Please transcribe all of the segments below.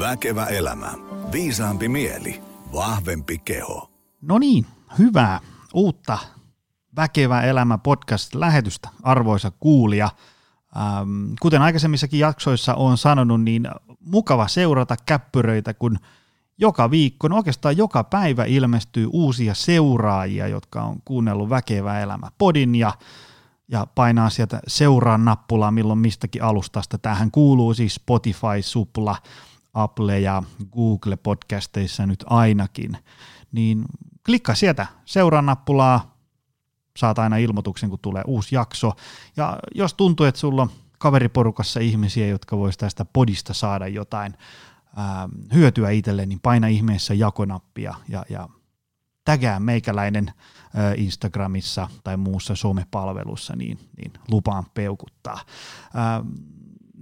Väkevä elämä. Viisaampi mieli. Vahvempi keho. No niin, hyvää uutta Väkevä elämä podcast-lähetystä, arvoisa kuulija. Ähm, kuten aikaisemmissakin jaksoissa on sanonut, niin mukava seurata käppyröitä, kun joka viikko, no oikeastaan joka päivä ilmestyy uusia seuraajia, jotka on kuunnellut Väkevä elämä podin ja ja painaa sieltä seuraa nappulaa milloin mistäkin alustasta. Tähän kuuluu siis Spotify, Supla, Apple ja Google podcasteissa nyt ainakin. Niin klikkaa sieltä seuraa nappulaa, saat aina ilmoituksen, kun tulee uusi jakso. Ja jos tuntuu, että sulla on kaveriporukassa ihmisiä, jotka vois tästä podista saada jotain ää, hyötyä itselleen, niin paina ihmeessä jakonappia ja, ja tägää meikäläinen Instagramissa tai muussa somepalvelussa, niin, niin lupaan peukuttaa.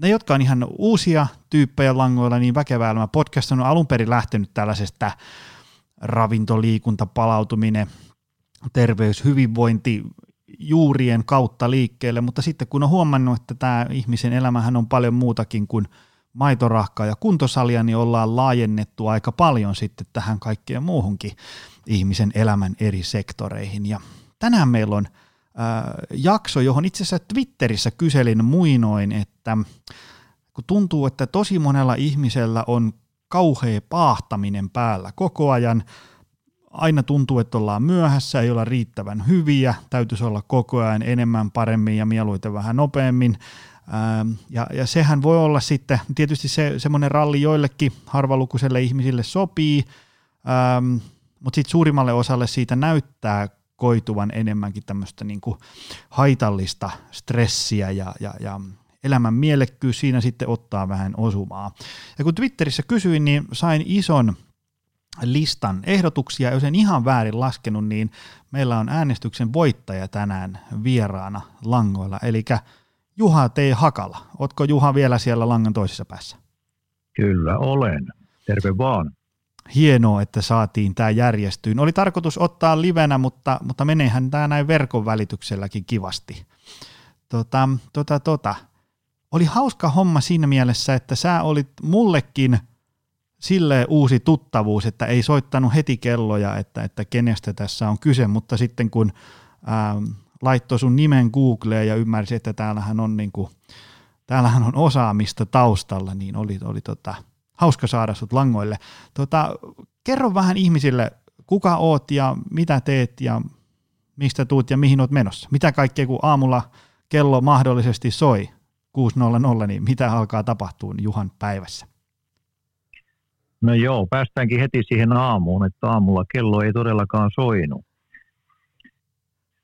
Ne, jotka on ihan uusia tyyppejä langoilla, niin Väkevä Elämä podcast on alun perin lähtenyt tällaisesta ravintoliikunta, palautuminen, terveys, hyvinvointi, juurien kautta liikkeelle, mutta sitten kun on huomannut, että tämä ihmisen elämähän on paljon muutakin kuin maitorahkaa ja kuntosalia, niin ollaan laajennettu aika paljon sitten tähän kaikkeen muuhunkin ihmisen elämän eri sektoreihin. Ja tänään meillä on jakso, johon itse asiassa Twitterissä kyselin muinoin, että kun tuntuu, että tosi monella ihmisellä on kauhea paahtaminen päällä koko ajan, aina tuntuu, että ollaan myöhässä, ei olla riittävän hyviä, täytyisi olla koko ajan enemmän, paremmin ja mieluiten vähän nopeammin. Ja, ja sehän voi olla sitten, tietysti se semmoinen ralli joillekin harvalukuiselle ihmisille sopii, mutta sitten suurimmalle osalle siitä näyttää koituvan enemmänkin tämmöistä niinku haitallista stressiä ja, ja, ja elämän mielekkyys siinä sitten ottaa vähän osumaa. Ja kun Twitterissä kysyin, niin sain ison listan ehdotuksia, jos en ihan väärin laskenut, niin meillä on äänestyksen voittaja tänään vieraana langoilla, eli Juha T. Hakala. Otko Juha vielä siellä langan toisessa päässä? Kyllä olen. Terve vaan hienoa, että saatiin tämä järjestyyn. Oli tarkoitus ottaa livenä, mutta, mutta meneehän tämä näin verkon välitykselläkin kivasti. Tota, tota, tota. Oli hauska homma siinä mielessä, että sä olit mullekin sille uusi tuttavuus, että ei soittanut heti kelloja, että, että kenestä tässä on kyse, mutta sitten kun ää, laittoi sun nimen Googleen ja ymmärsi, että täällähän on, niinku, täällähän on osaamista taustalla, niin oli, oli tota, hauska saada sut langoille. Tota, kerro vähän ihmisille, kuka oot ja mitä teet ja mistä tuut ja mihin oot menossa. Mitä kaikkea, kun aamulla kello mahdollisesti soi 6.00, niin mitä alkaa tapahtua Juhan päivässä? No joo, päästäänkin heti siihen aamuun, että aamulla kello ei todellakaan soinut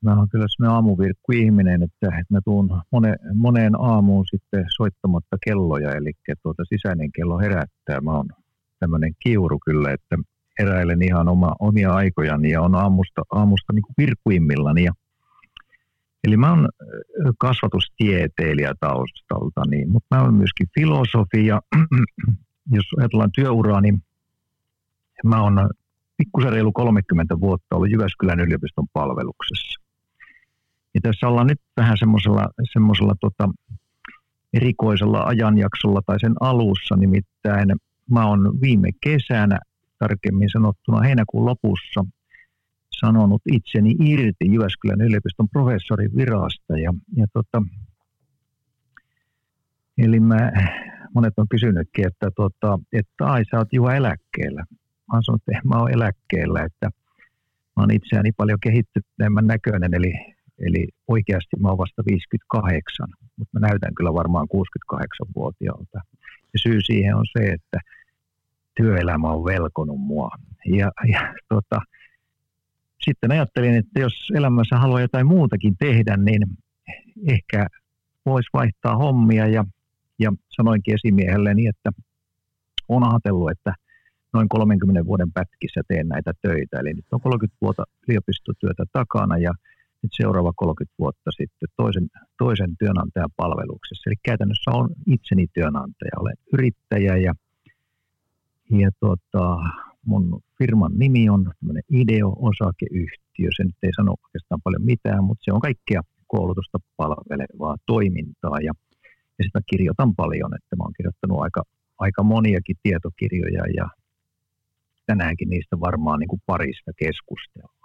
mä oon kyllä sellainen aamuvirkku ihminen, että, että mä tuun mone, moneen aamuun sitten soittamatta kelloja, eli tuota sisäinen kello herättää. Mä oon tämmöinen kiuru kyllä, että heräilen ihan oma, omia aikojani ja on aamusta, aamusta niin kuin virkuimmillani. Ja, eli mä oon kasvatustieteilijä taustalta, niin, mutta mä oon myöskin filosofi ja jos ajatellaan työuraa, niin mä oon pikkusen reilu 30 vuotta ollut Jyväskylän yliopiston palveluksessa. Ja tässä ollaan nyt vähän semmoisella, semmoisella tota, erikoisella ajanjaksolla tai sen alussa, nimittäin mä oon viime kesänä, tarkemmin sanottuna heinäkuun lopussa, sanonut itseni irti Jyväskylän yliopiston professorin virasta. Ja, ja tota, eli mä, monet on kysynytkin, että, tota, että ai sä oot Juha eläkkeellä. Mä oon sanonut, että mä oon eläkkeellä, että mä oon itseäni paljon kehittyneemmän näköinen, eli Eli oikeasti mä oon vasta 58, mutta mä näytän kyllä varmaan 68-vuotiaalta. Ja syy siihen on se, että työelämä on velkonut mua. Ja, ja tota, sitten ajattelin, että jos elämässä haluaa jotain muutakin tehdä, niin ehkä voisi vaihtaa hommia. Ja, ja sanoinkin esimiehelleni, että on ajatellut, että noin 30 vuoden pätkissä teen näitä töitä. Eli nyt on 30 vuotta yliopistotyötä takana ja nyt seuraava 30 vuotta sitten toisen, toisen työnantajan palveluksessa. Eli käytännössä on itseni työnantaja, olen yrittäjä ja, ja tota, mun firman nimi on Ideo-osakeyhtiö. Se nyt ei sano oikeastaan paljon mitään, mutta se on kaikkea koulutusta palvelevaa toimintaa ja, ja sitä kirjoitan paljon, että mä oon kirjoittanut aika aika moniakin tietokirjoja ja tänäänkin niistä varmaan niin kuin parista keskustellaan.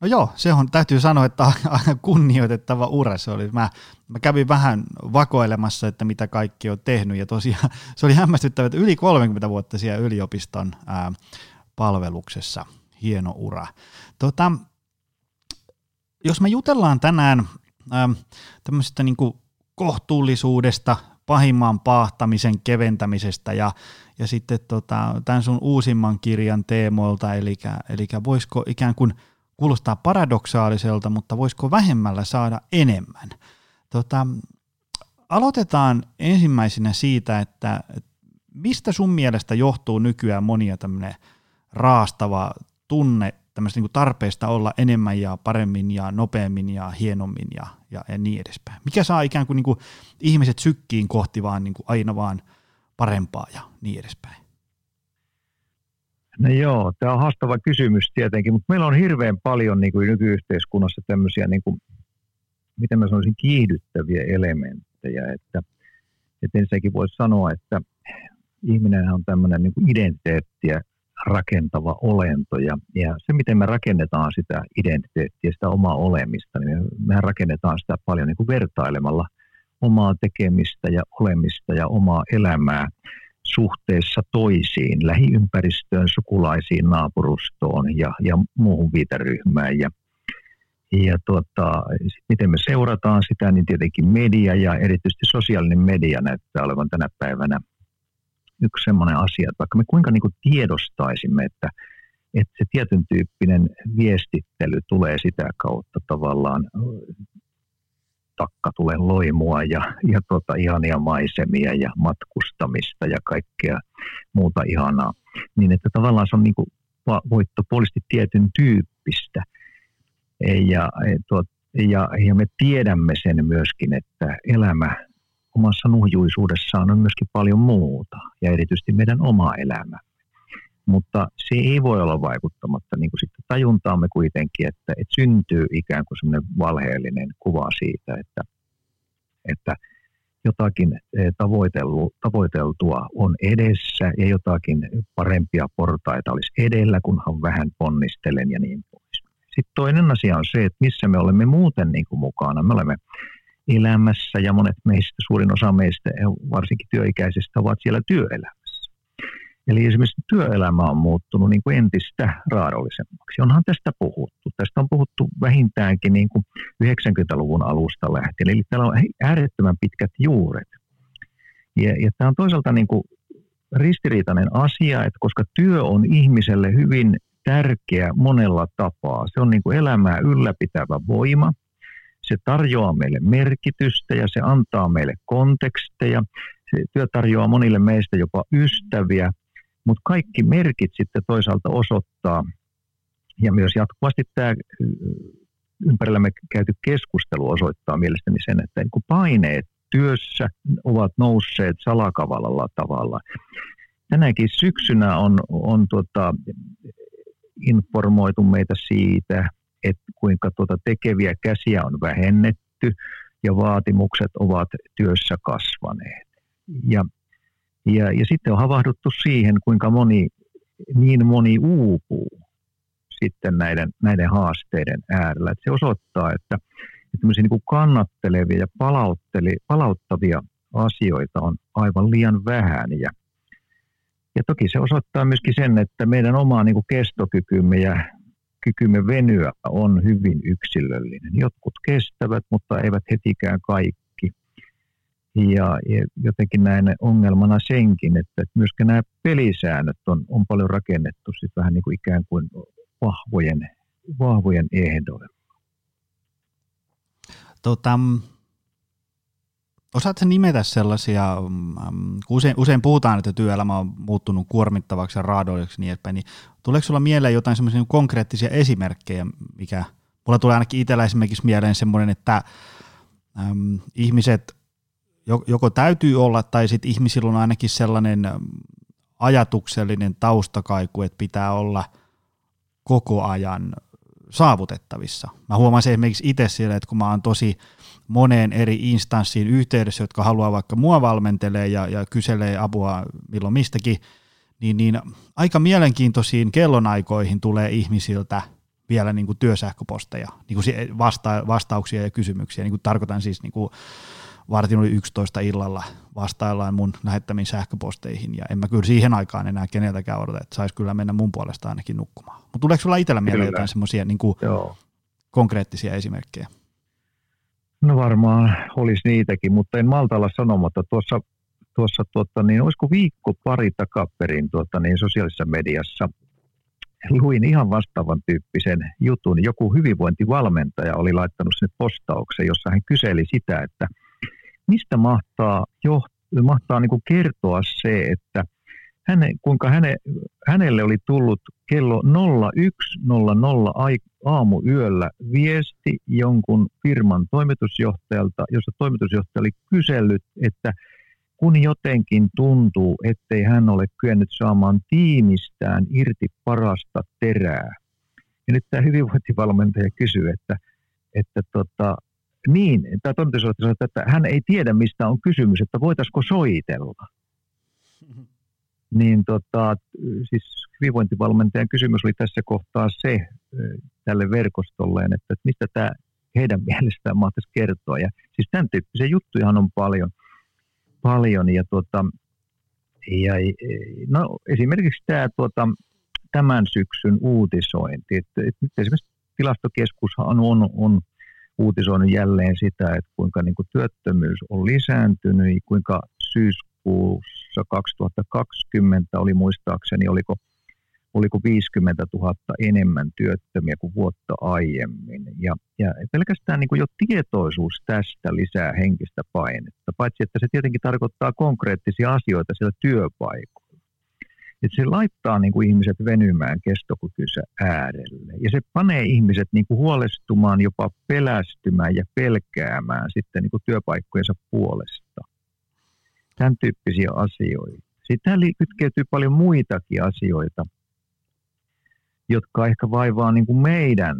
No joo, se on, täytyy sanoa, että aika kunnioitettava ura se oli. Mä, mä kävin vähän vakoilemassa, että mitä kaikki on tehnyt, ja tosiaan se oli hämmästyttävä, että yli 30 vuotta siellä yliopiston ää, palveluksessa. Hieno ura. Tota, jos me jutellaan tänään ää, tämmöisestä niin kohtuullisuudesta, pahimman paahtamisen keventämisestä ja, ja sitten tota, tämän sun uusimman kirjan teemoilta, eli, eli voisiko ikään kuin kuulostaa paradoksaaliselta, mutta voisiko vähemmällä saada enemmän. Tota, aloitetaan ensimmäisenä siitä, että mistä sun mielestä johtuu nykyään monia tämmöinen raastava tunne tämmöistä niin tarpeesta olla enemmän ja paremmin ja nopeammin ja hienommin ja, ja, ja niin edespäin. Mikä saa ikään kuin, niin kuin ihmiset sykkiin kohti vaan niin kuin aina vaan parempaa ja niin edespäin? No joo, tämä on haastava kysymys tietenkin, mutta meillä on hirveän paljon niin kuin nykyyhteiskunnassa tämmöisiä, niin kuin, miten mä sanoisin, kiihdyttäviä elementtejä, että, että ensinnäkin voisi sanoa, että ihminen on tämmöinen niin identiteettiä rakentava olento. Ja, ja se, miten me rakennetaan sitä identiteettiä, sitä omaa olemista, niin mehän rakennetaan sitä paljon niin kuin vertailemalla omaa tekemistä ja olemista ja omaa elämää suhteessa toisiin, lähiympäristöön, sukulaisiin, naapurustoon ja, ja muuhun viiteryhmään. Ja, ja tuota, miten me seurataan sitä, niin tietenkin media ja erityisesti sosiaalinen media näyttää olevan tänä päivänä yksi sellainen asia, että vaikka me kuinka niin kuin tiedostaisimme, että, että se tietyn tyyppinen viestittely tulee sitä kautta tavallaan takka tulee loimua ja, ja tota, ihania maisemia ja matkustamista ja kaikkea muuta ihanaa. Niin että tavallaan se on niin kuin voittopuolisesti tietyn tyyppistä. Ja, ja, ja me tiedämme sen myöskin, että elämä omassa nuhjuisuudessaan on myöskin paljon muuta ja erityisesti meidän oma elämä. Mutta se ei voi olla vaikuttamatta niin kuin sitten tajuntaamme kuitenkin, että, että syntyy ikään kuin semmoinen valheellinen kuva siitä, että, että jotakin eh, tavoiteltua on edessä ja jotakin parempia portaita olisi edellä, kunhan vähän ponnistelen ja niin pois. Sitten toinen asia on se, että missä me olemme muuten niin kuin mukana. Me olemme elämässä ja monet meistä, suurin osa meistä, varsinkin työikäisistä, ovat siellä työelämässä. Eli esimerkiksi työelämä on muuttunut niin kuin entistä raadollisemmaksi. Onhan tästä puhuttu. Tästä on puhuttu vähintäänkin niin kuin 90-luvun alusta lähtien. Eli täällä on äärettömän pitkät juuret. Ja, ja tämä on toisaalta niin kuin ristiriitainen asia, että koska työ on ihmiselle hyvin tärkeä monella tapaa. Se on niin kuin elämää ylläpitävä voima – se tarjoaa meille merkitystä ja se antaa meille konteksteja. Se työ tarjoaa monille meistä jopa ystäviä, mutta kaikki merkit sitten toisaalta osoittaa, ja myös jatkuvasti tämä ympärillämme käyty keskustelu osoittaa mielestäni sen, että niin paineet työssä ovat nousseet salakavalalla tavalla. Tänäkin syksynä on, on tuota, informoitu meitä siitä, että kuinka tuota tekeviä käsiä on vähennetty ja vaatimukset ovat työssä kasvaneet. Ja, ja, ja sitten on havahduttu siihen, kuinka moni, niin moni uupuu sitten näiden, näiden haasteiden äärellä. Että se osoittaa, että, että niin kuin kannattelevia ja palauttavia asioita on aivan liian vähän. Ja, ja toki se osoittaa myöskin sen, että meidän oma niin kuin kestokykymme ja kykymme venyä on hyvin yksilöllinen. Jotkut kestävät, mutta eivät hetikään kaikki. Ja, jotenkin näin ongelmana senkin, että myöskin nämä pelisäännöt on, on paljon rakennettu sit vähän niin kuin ikään kuin vahvojen, vahvojen ehdoille. Tota, Osaatko nimetä sellaisia, mm, kun usein, usein puhutaan, että työelämä on muuttunut kuormittavaksi ja raadolliseksi niin edespäin, niin tuleeko sulla mieleen jotain semmoisia konkreettisia esimerkkejä, mikä, mulla tulee ainakin itsellä esimerkiksi mieleen semmoinen, että äm, ihmiset joko täytyy olla, tai sitten ihmisillä on ainakin sellainen ajatuksellinen taustakaiku, että pitää olla koko ajan saavutettavissa. Mä huomaan se esimerkiksi itse siellä, että kun mä oon tosi moneen eri instanssiin yhteydessä, jotka haluaa vaikka mua valmentelee ja, ja kyselee apua milloin mistäkin, niin, niin aika mielenkiintoisiin kellonaikoihin tulee ihmisiltä vielä niin kuin työsähköposteja, niin kuin vasta- vastauksia ja kysymyksiä. Niin kuin tarkoitan siis niin kuin vartin oli 11 illalla vastaillaan mun lähettämiin sähköposteihin, ja en mä kyllä siihen aikaan enää keneltäkään odota, että saisi kyllä mennä mun puolesta ainakin nukkumaan. Mutta tuleeko sulla itsellä mieleen jotain semmoisia niin konkreettisia esimerkkejä? No varmaan olisi niitäkin, mutta en malta olla sanomatta. Tuossa, tuossa tuota, niin olisiko viikko pari takaperin tuota, niin sosiaalisessa mediassa luin ihan vastaavan tyyppisen jutun. Joku hyvinvointivalmentaja oli laittanut sinne postauksen, jossa hän kyseli sitä, että mistä mahtaa, jo, mahtaa niin kuin kertoa se, että häne, kuinka häne, hänelle oli tullut kello 01.00 aamuyöllä viesti jonkun firman toimitusjohtajalta, jossa toimitusjohtaja oli kysellyt, että kun jotenkin tuntuu, ettei hän ole kyennyt saamaan tiimistään irti parasta terää. Ja nyt tämä hyvinvointivalmentaja kysyy, että, että tota, niin, tämä toimitusjohtaja sanoi, että hän ei tiedä, mistä on kysymys, että voitaisiko soitella. Niin tota, siis hyvinvointivalmentajan kysymys oli tässä kohtaa se tälle verkostolleen, että, mistä tämä heidän mielestään mahtaisi kertoa. Ja siis tämän tyyppisiä juttuja on paljon. paljon ja tota, ja, no, esimerkiksi tämä tuota, tämän syksyn uutisointi. Että, että nyt esimerkiksi tilastokeskushan on, on uutisoinut jälleen sitä, että kuinka niin kuin työttömyys on lisääntynyt, kuinka syyskuussa 2020 oli muistaakseni, oliko, oliko 50 000 enemmän työttömiä kuin vuotta aiemmin. Ja, ja pelkästään niin kuin jo tietoisuus tästä lisää henkistä painetta, paitsi että se tietenkin tarkoittaa konkreettisia asioita siellä työpaikoilla että se laittaa niin kuin ihmiset venymään kestokykynsä äärelle. Ja se panee ihmiset niin kuin huolestumaan, jopa pelästymään ja pelkäämään sitten niin kuin työpaikkojensa puolesta. Tämän tyyppisiä asioita. Sitten tähän kytkeytyy paljon muitakin asioita, jotka ehkä vaivaa niin kuin meidän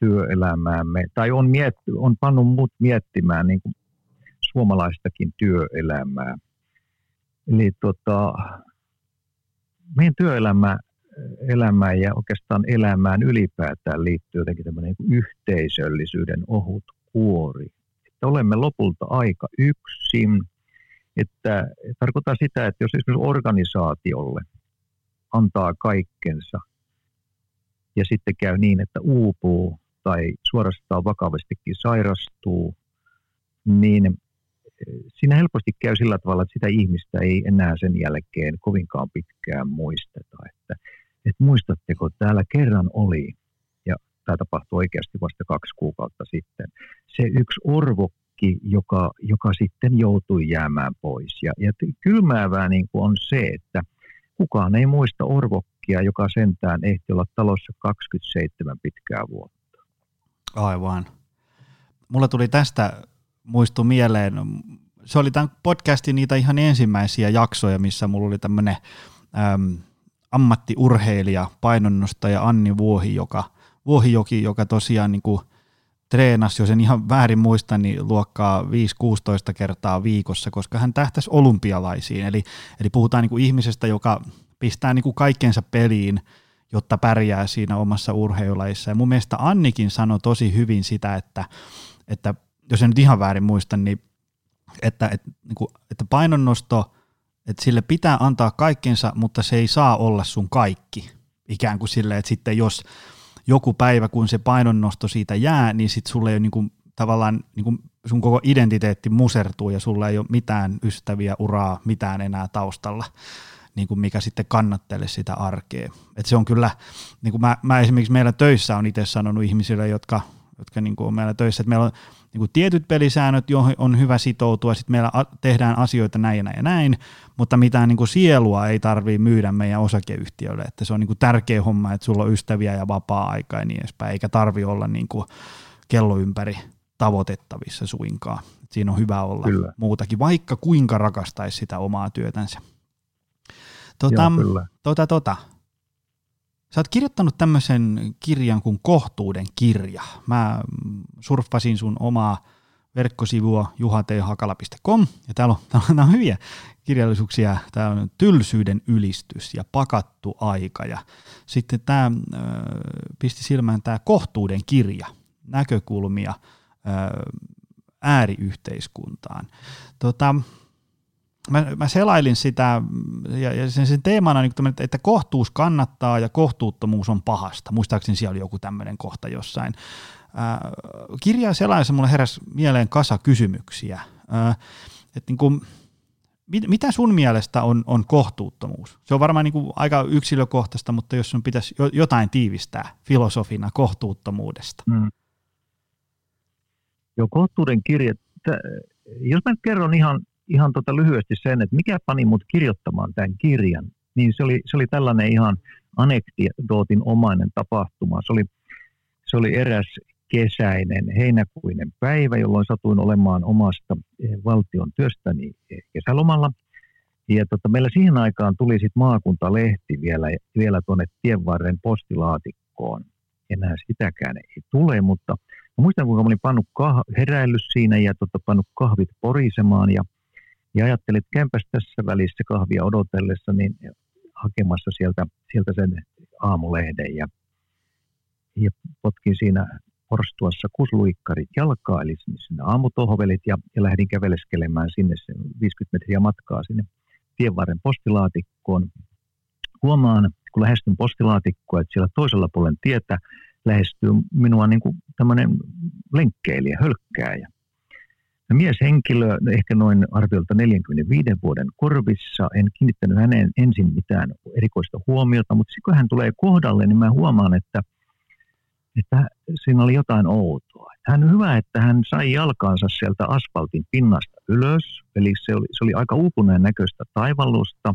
työelämäämme, tai on, mietti, on pannut mut miettimään niin kuin suomalaistakin työelämää. Eli tota, meidän työelämä elämään ja oikeastaan elämään ylipäätään liittyy jotenkin tämmöinen niin yhteisöllisyyden ohut kuori. Että olemme lopulta aika yksin. Että tarkoittaa sitä, että jos esimerkiksi organisaatiolle antaa kaikkensa ja sitten käy niin, että uupuu tai suorastaan vakavastikin sairastuu, niin siinä helposti käy sillä tavalla, että sitä ihmistä ei enää sen jälkeen kovinkaan pitkään muisteta. Että, että muistatteko, täällä kerran oli, ja tämä tapahtui oikeasti vasta kaksi kuukautta sitten, se yksi orvokki, joka, joka sitten joutui jäämään pois. Ja, ja kylmäävää niin kuin on se, että kukaan ei muista orvokkia, joka sentään ehti olla talossa 27 pitkää vuotta. Aivan. Mulla tuli tästä muistui mieleen, se oli tämän podcastin niitä ihan ensimmäisiä jaksoja, missä mulla oli tämmöinen äm, ammattiurheilija, painonnostaja Anni Vuohi, joka, Vuohijoki, joka tosiaan niin kuin treenasi, jos en ihan väärin muista, niin luokkaa 5-16 kertaa viikossa, koska hän tähtäisi olympialaisiin. Eli, eli puhutaan niin kuin ihmisestä, joka pistää niin kuin kaikkensa peliin, jotta pärjää siinä omassa urheilulajissa. Ja mun mielestä Annikin sanoi tosi hyvin sitä, että, että jos en nyt ihan väärin muista, niin että, että, niin kuin, että painonnosto, että sille pitää antaa kaikkensa, mutta se ei saa olla sun kaikki. Ikään kuin silleen, että sitten jos joku päivä, kun se painonnosto siitä jää, niin sitten sulle ei ole niin kuin, tavallaan niin kuin sun koko identiteetti musertuu ja sulla ei ole mitään ystäviä, uraa, mitään enää taustalla, niin kuin mikä sitten kannattelee sitä arkea. Et se on kyllä, niin kuin mä, mä esimerkiksi meillä töissä on itse sanonut ihmisille, jotka, jotka niin kuin on meillä töissä, että meillä on niin kuin tietyt pelisäännöt, joihin on hyvä sitoutua, sitten meillä a- tehdään asioita näin ja näin ja näin, mutta mitään niin kuin sielua ei tarvitse myydä meidän osakeyhtiölle, että se on niin kuin tärkeä homma, että sulla on ystäviä ja vapaa-aika ja niin edespäin, eikä tarvi olla niin kuin kello ympäri tavoitettavissa suinkaan. Siinä on hyvä olla kyllä. muutakin, vaikka kuinka rakastaisi sitä omaa työtänsä. Tota, Joo, tota, tota. Sä oot kirjoittanut tämmöisen kirjan kuin Kohtuuden kirja. Mä surffasin sun omaa verkkosivua juhatehakala.com ja täällä on, täällä on hyviä kirjallisuuksia. Täällä on tylsyyden ylistys ja pakattu aika ja sitten tämä pisti silmään tämä kohtuuden kirja, näkökulmia ääriyhteiskuntaan. Tota, mä, mä selailin sitä, ja, ja sen, sen teemana, niin että kohtuus kannattaa ja kohtuuttomuus on pahasta. Muistaakseni siellä oli joku tämmöinen kohta jossain. Ää, kirjaa selailissa mulle heräsi mieleen kasa kysymyksiä. Ää, että niin kuin, mit, mitä sun mielestä on, on kohtuuttomuus? Se on varmaan niin kuin aika yksilökohtaista, mutta jos sun pitäisi jotain tiivistää filosofina kohtuuttomuudesta. Mm. Joo, kohtuuden kirja. Jos mä kerron ihan ihan tota lyhyesti sen, että mikä pani mut kirjoittamaan tämän kirjan, niin se oli, se oli tällainen ihan anekdootin omainen tapahtuma. Se oli, se oli eräs kesäinen, heinäkuinen päivä, jolloin satuin olemaan omasta eh, valtion työstäni eh, kesälomalla. Ja tota, meillä siihen aikaan tuli sitten maakuntalehti vielä, vielä tuonne tienvarren postilaatikkoon. Enää sitäkään ei tule, mutta muistan kuinka olin pannut kah- heräillyt siinä ja tota, pannut kahvit porisemaan ja ja ajattelin, että kämpäs tässä välissä kahvia odotellessa, niin hakemassa sieltä, sieltä sen aamulehden ja, ja potkin siinä porstuassa kusluikkarit jalkaa, eli sinne aamutohvelit ja, ja lähdin käveleskelemään sinne sen 50 metriä matkaa sinne tienvarren postilaatikkoon. Huomaan, kun lähestyn postilaatikkoa, että siellä toisella puolen tietä lähestyy minua niin kuin tämmöinen lenkkeilijä, hölkkääjä. Mieshenkilö, ehkä noin arviolta 45 vuoden korvissa, en kiinnittänyt häneen ensin mitään erikoista huomiota, mutta sitten kun hän tulee kohdalle, niin mä huomaan, että, että siinä oli jotain outoa. Hän hyvä, että hän sai jalkaansa sieltä asfaltin pinnasta ylös, eli se oli, se oli aika uupuneen näköistä taivallusta.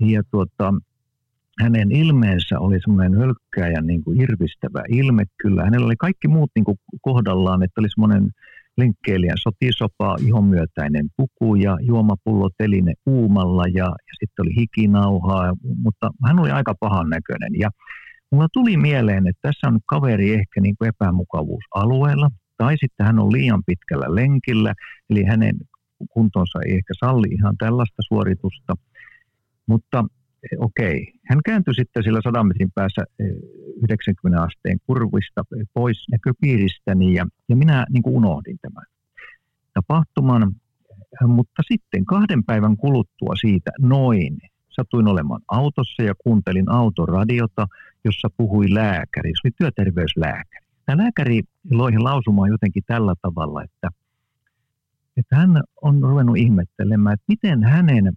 Ja tuota, hänen ilmeensä oli semmoinen hölkkääjän niin kuin irvistävä ilme kyllä. Hänellä oli kaikki muut niin kuin kohdallaan, että oli semmoinen lenkkeilijän sotisopa, ihonmyötäinen puku ja juomapullo teline uumalla ja, ja sitten oli hikinauhaa, mutta hän oli aika pahan näköinen. Ja mulla tuli mieleen, että tässä on kaveri ehkä niin kuin epämukavuusalueella, tai sitten hän on liian pitkällä lenkillä, eli hänen kuntonsa ei ehkä salli ihan tällaista suoritusta. Mutta eh, okei, hän kääntyi sitten sillä sadan metrin päässä eh, 90 asteen kurvista pois näköpiiristäni ja, ja minä niin kuin unohdin tämän tapahtuman. Mutta sitten kahden päivän kuluttua siitä noin satuin olemaan autossa ja kuuntelin autoradiota, jossa puhui lääkäri. Se oli työterveyslääkäri. Tämä lääkäri loihin lausumaan jotenkin tällä tavalla, että, että hän on ruvennut ihmettelemään, että miten hänen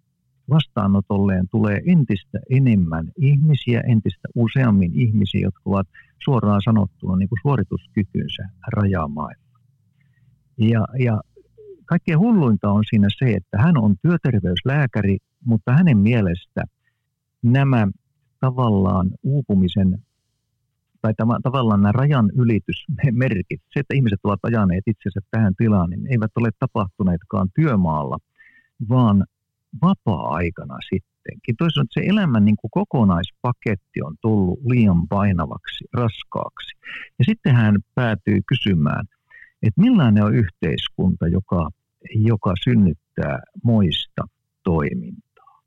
vastaanotolleen tulee entistä enemmän ihmisiä, entistä useammin ihmisiä, jotka ovat suoraan sanottuna niin kuin suorituskykynsä rajamailla. Ja, ja kaikkein hulluinta on siinä se, että hän on työterveyslääkäri, mutta hänen mielestä nämä tavallaan uupumisen tai tämä, tavallaan nämä rajan ylitysmerkit, se, että ihmiset ovat ajaneet itsensä tähän tilaan, niin eivät ole tapahtuneetkaan työmaalla, vaan vapaa-aikana sittenkin. Toisaalta se elämän niin kuin kokonaispaketti on tullut liian painavaksi, raskaaksi. Ja sitten hän päätyy kysymään, että millainen on yhteiskunta, joka, joka synnyttää moista toimintaa.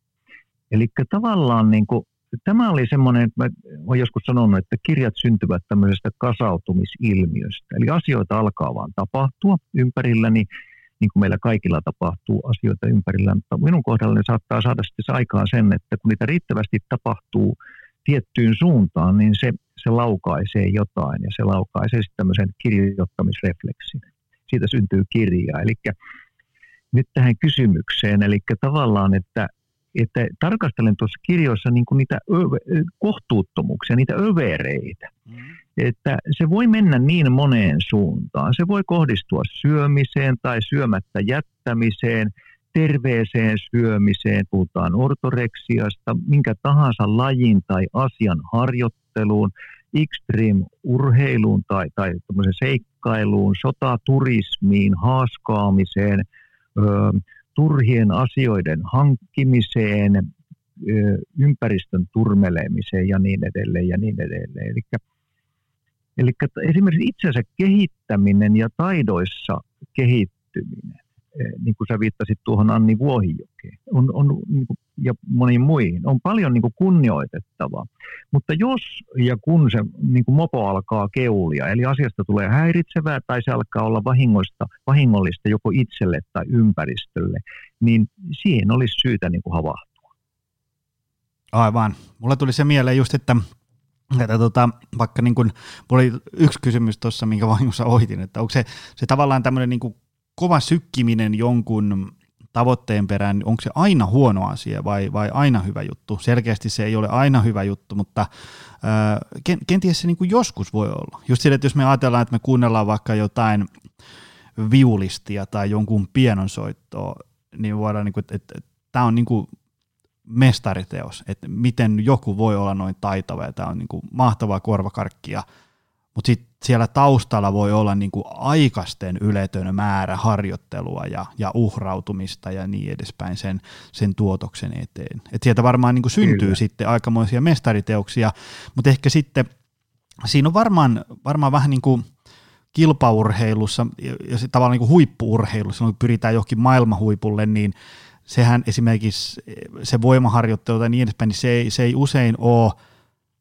Eli tavallaan niin kuin, tämä oli semmoinen, että mä olen joskus sanonut, että kirjat syntyvät tämmöisestä kasautumisilmiöstä. Eli asioita alkaa vaan tapahtua ympärilläni niin kuin meillä kaikilla tapahtuu asioita ympärillä, mutta minun kohdallani saattaa saada sitten aikaan sen, että kun niitä riittävästi tapahtuu tiettyyn suuntaan, niin se, se laukaisee jotain ja se laukaisee sitten tämmöisen kirjoittamisrefleksin. Siitä syntyy kirja. Eli nyt tähän kysymykseen, eli tavallaan, että että tarkastelen tuossa kirjoissa niin kuin niitä ö- kohtuuttomuuksia, niitä övereitä. Mm. Että se voi mennä niin moneen suuntaan. Se voi kohdistua syömiseen tai syömättä jättämiseen, terveeseen syömiseen, puhutaan ortoreksiasta, minkä tahansa lajin tai asian harjoitteluun, extreme-urheiluun tai, tai seikkailuun, sotaturismiin, haaskaamiseen, öö, turhien asioiden hankkimiseen, ympäristön turmelemiseen ja niin edelleen ja niin edelleen. Eli Eli esimerkiksi itsensä kehittäminen ja taidoissa kehittyminen, eh, niin kuin sä viittasit tuohon Anni Vuohijokeen on, on, niin kuin, ja moniin muihin, on paljon niin kuin kunnioitettavaa. Mutta jos ja kun se niin kuin mopo alkaa keulia, eli asiasta tulee häiritsevää tai se alkaa olla vahingoista, vahingollista joko itselle tai ympäristölle, niin siihen olisi syytä niin kuin havahtua. Aivan. Mulla tuli se mieleen just, että että tota, vaikka niin kuin, oli yksi kysymys tuossa, minkä vahingossa ohitin, että onko se, se tavallaan tämmöinen niin kova sykkiminen jonkun tavoitteen perään, onko se aina huono asia vai, vai aina hyvä juttu? Selkeästi se ei ole aina hyvä juttu, mutta ää, kenties se niin kuin joskus voi olla. Just sille, että jos me ajatellaan, että me kuunnellaan vaikka jotain viulistia tai jonkun pienonsoittoa, niin voidaan, niin kuin, että, että, että tämä on niin kuin mestariteos, että miten joku voi olla noin taitava ja tämä on niin kuin mahtavaa korvakarkkia, mutta sitten siellä taustalla voi olla niin kuin aikaisten yletön määrä harjoittelua ja, ja uhrautumista ja niin edespäin sen, sen tuotoksen eteen. Et sieltä varmaan niin kuin syntyy Kyllä. sitten aikamoisia mestariteoksia, mutta ehkä sitten siinä on varmaan, varmaan vähän niin kuin kilpaurheilussa ja, ja tavallaan niin kuin huippuurheilussa, kun pyritään johonkin maailmahuipulle, niin sehän esimerkiksi se voimaharjoittelu tai niin edespäin, niin se ei, se ei usein ole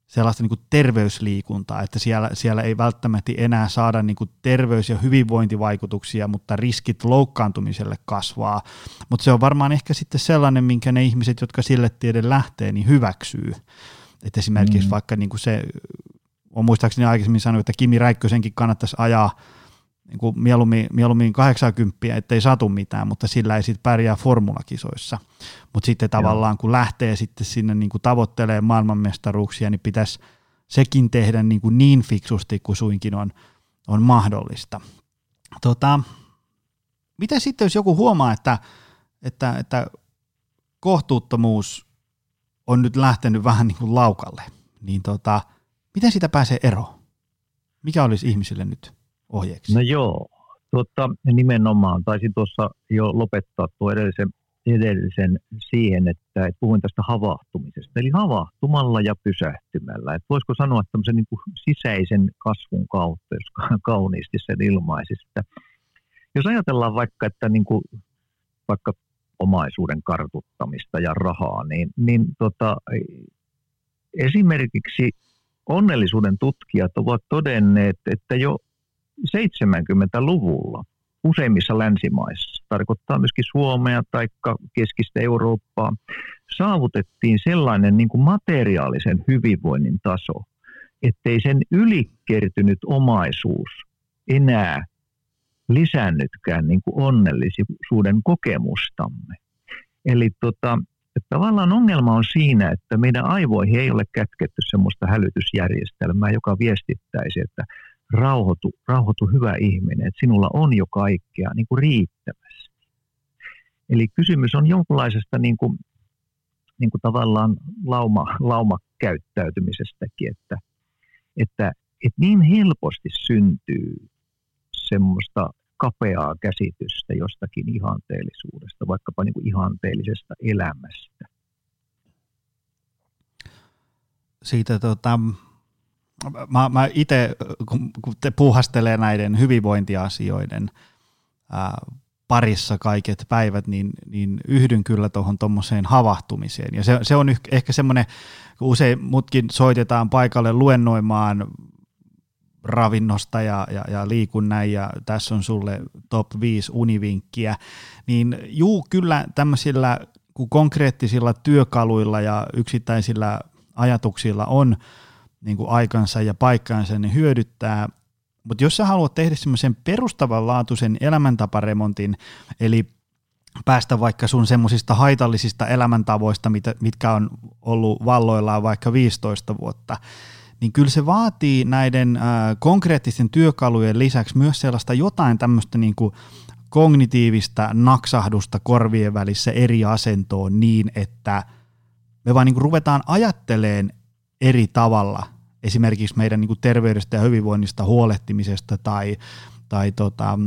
sellaista niin kuin terveysliikuntaa, että siellä, siellä ei välttämättä enää saada niin kuin terveys- ja hyvinvointivaikutuksia, mutta riskit loukkaantumiselle kasvaa. Mutta se on varmaan ehkä sitten sellainen, minkä ne ihmiset, jotka sille tiede lähtee, niin hyväksyy. Et esimerkiksi mm. vaikka niin kuin se, on muistaakseni aikaisemmin sanonut, että Kimi Räikkösenkin kannattaisi ajaa niin kuin mieluummin, mieluummin 80, ettei satu mitään, mutta sillä ei sitten pärjää formulakisoissa. Mutta sitten tavallaan kun lähtee sitten sinne niin kuin tavoittelemaan maailmanmestaruuksia, niin pitäisi sekin tehdä niin, kuin niin fiksusti kuin suinkin on, on mahdollista. Tota, miten sitten, jos joku huomaa, että, että, että kohtuuttomuus on nyt lähtenyt vähän niin kuin laukalle, niin tota, miten sitä pääsee eroon? Mikä olisi ihmisille nyt ohjeeksi? No joo, tuota, nimenomaan. Taisin tuossa jo lopettaa tuo edellisen, edellisen siihen, että, että puhuin tästä havahtumisesta. Eli havahtumalla ja pysähtymällä. Että voisiko sanoa tämmöisen niin kuin sisäisen kasvun kautta, jos kauniisti sen ilmaisisi. Että jos ajatellaan vaikka, että niin kuin, vaikka omaisuuden kartuttamista ja rahaa, niin, niin tota, esimerkiksi onnellisuuden tutkijat ovat todenneet, että jo 70-luvulla useimmissa länsimaissa, tarkoittaa myöskin Suomea tai keskistä Eurooppaa, saavutettiin sellainen niin kuin materiaalisen hyvinvoinnin taso, ettei sen ylikertynyt omaisuus enää lisännytkään niin kuin onnellisuuden kokemustamme. Eli tota, että tavallaan ongelma on siinä, että meidän aivoihin ei ole kätketty sellaista hälytysjärjestelmää, joka viestittäisi, että rauhoitu, rauhoitu hyvä ihminen, että sinulla on jo kaikkea niin kuin riittävästi. Eli kysymys on jonkinlaisesta niin kuin, niin kuin tavallaan lauma, laumakäyttäytymisestäkin, että, että, että niin helposti syntyy semmoista kapeaa käsitystä jostakin ihanteellisuudesta, vaikkapa niin kuin ihanteellisesta elämästä. Siitä tota, mä, mä itse, kun, kun te puuhastelee näiden hyvinvointiasioiden ää, parissa kaiket päivät, niin, niin yhdyn kyllä tuohon tuommoiseen havahtumiseen. Ja se, se on ehkä semmoinen, kun usein mutkin soitetaan paikalle luennoimaan ravinnosta ja, ja, ja liikun näin, ja tässä on sulle top 5 univinkkiä, niin juu, kyllä tämmöisillä konkreettisilla työkaluilla ja yksittäisillä ajatuksilla on niin kuin aikansa ja paikkaansa, ne hyödyttää. Mutta jos sä haluat tehdä semmoisen perustavanlaatuisen elämäntaparemontin, eli päästä vaikka sun semmoisista haitallisista elämäntavoista, mit, mitkä on ollut valloillaan vaikka 15 vuotta, niin kyllä se vaatii näiden äh, konkreettisten työkalujen lisäksi myös sellaista jotain tämmöistä niin kuin kognitiivista naksahdusta korvien välissä eri asentoon niin, että me vaan niin kuin ruvetaan ajatteleen eri tavalla esimerkiksi meidän niin kuin terveydestä ja hyvinvoinnista huolehtimisesta tai, tai tota,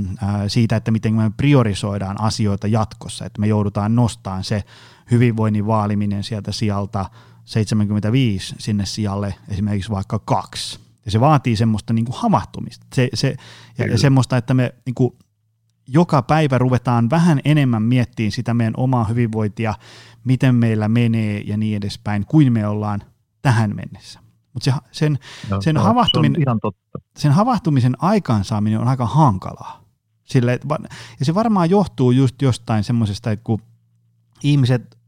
siitä, että miten me priorisoidaan asioita jatkossa, että me joudutaan nostamaan se hyvinvoinnin vaaliminen sieltä sieltä 75 sinne sijalle esimerkiksi vaikka kaksi. Ja se vaatii semmoista niin kuin havahtumista. Se, se, ja, ja semmoista, että me niin kuin, joka päivä ruvetaan vähän enemmän miettimään sitä meidän omaa hyvinvointia, miten meillä menee ja niin edespäin, kuin me ollaan tähän mennessä. Mutta se, sen, no, sen, havahtuminen, ihan totta. sen havahtumisen aikaansaaminen on aika hankalaa. Sille, ja se varmaan johtuu just jostain semmoisesta, että kun ihmiset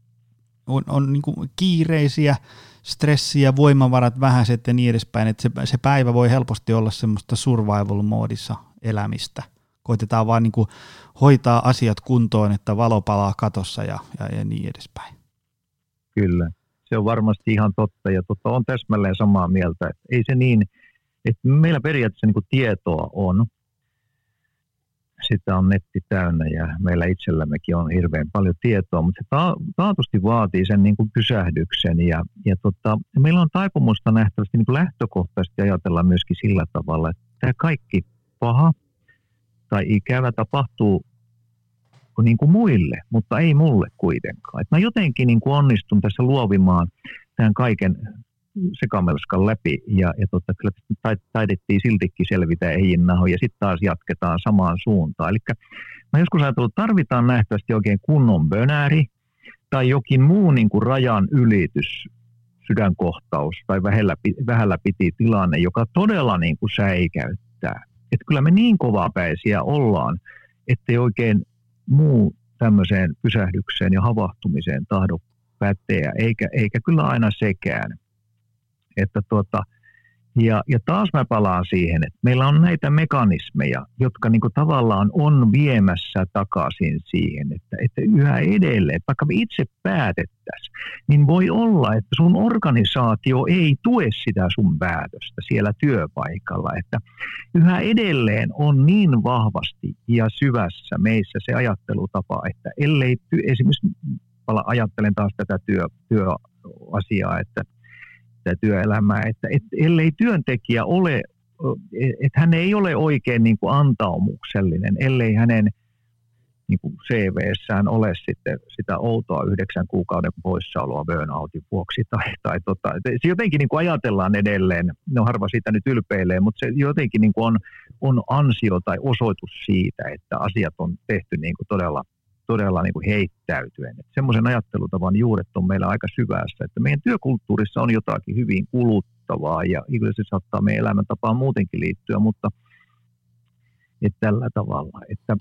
on, on niin kiireisiä, stressiä, voimavarat vähäiset ja niin edespäin, että se, se päivä voi helposti olla semmoista survival-moodissa elämistä. Koitetaan vaan niin hoitaa asiat kuntoon, että valo palaa katossa ja, ja, ja niin edespäin. Kyllä, se on varmasti ihan totta ja totta on täsmälleen samaa mieltä. Että ei se niin, että meillä periaatteessa niin tietoa on, sitä on netti täynnä ja meillä itsellämmekin on hirveän paljon tietoa, mutta se ta- taatusti vaatii sen niin kuin pysähdyksen ja, ja tota, meillä on taipumusta nähtävästi niin kuin lähtökohtaisesti ajatella myöskin sillä tavalla, että tämä kaikki paha tai ikävä tapahtuu niin kuin muille, mutta ei mulle kuitenkaan. Et mä jotenkin niin kuin onnistun tässä luovimaan tämän kaiken sekamelskan läpi ja, ja tota, kyllä taidettiin siltikin selvitä ehjin nahoja ja sitten taas jatketaan samaan suuntaan. Eli mä joskus ajatellut, että tarvitaan nähtävästi oikein kunnon bönääri tai jokin muu niin kuin rajan ylitys, sydänkohtaus tai vähällä, vähällä piti tilanne, joka todella niin kuin säikäyttää. Että kyllä me niin kovapäisiä ollaan, ettei oikein muu tämmöiseen pysähdykseen ja havahtumiseen tahdo päteä, eikä, eikä kyllä aina sekään. Että tuota, ja, ja taas mä palaan siihen, että meillä on näitä mekanismeja, jotka niin tavallaan on viemässä takaisin siihen, että, että yhä edelleen, vaikka me itse päätettäisiin, niin voi olla, että sun organisaatio ei tue sitä sun päätöstä siellä työpaikalla. Että yhä edelleen on niin vahvasti ja syvässä meissä se ajattelutapa, että ellei, esimerkiksi ajattelen taas tätä työ, työasiaa, että sitä työelämää, että et, ellei työntekijä ole, että hän ei ole oikein niin kuin antaumuksellinen, ellei hänen niin kuin CV-ssään ole sitten sitä outoa yhdeksän kuukauden poissaoloa burnoutin vuoksi. Tai, tai tota, se jotenkin niin kuin ajatellaan edelleen, no harva siitä nyt ylpeilee, mutta se jotenkin niin kuin on, on ansio tai osoitus siitä, että asiat on tehty niin kuin todella todella niin kuin heittäytyen. Että semmoisen ajattelutavan juuret on meillä aika syvässä, että meidän työkulttuurissa on jotakin hyvin kuluttavaa ja kyllä se saattaa meidän elämäntapaan muutenkin liittyä, mutta että tällä tavalla. Että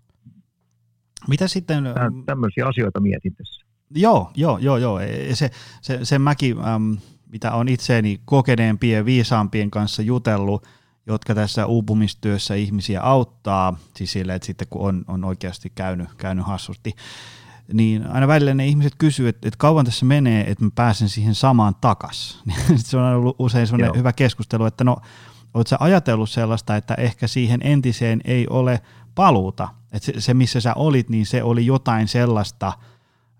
Mitä sitten? Tämmöisiä asioita mietin tässä. Joo, joo, joo, joo. Se, se, se mäkin, äm, mitä on itseeni kokeneempien ja viisaampien kanssa jutellut, jotka tässä uupumistyössä ihmisiä auttaa, siis sille, että sitten kun on, on oikeasti käynyt, käynyt hassusti, niin aina välillä ne ihmiset kysyvät, että, että kauan tässä menee, että mä pääsen siihen samaan takas. se on ollut usein sellainen hyvä keskustelu, että no, oletko ajatellut sellaista, että ehkä siihen entiseen ei ole paluuta, että se, se missä sä olit, niin se oli jotain sellaista,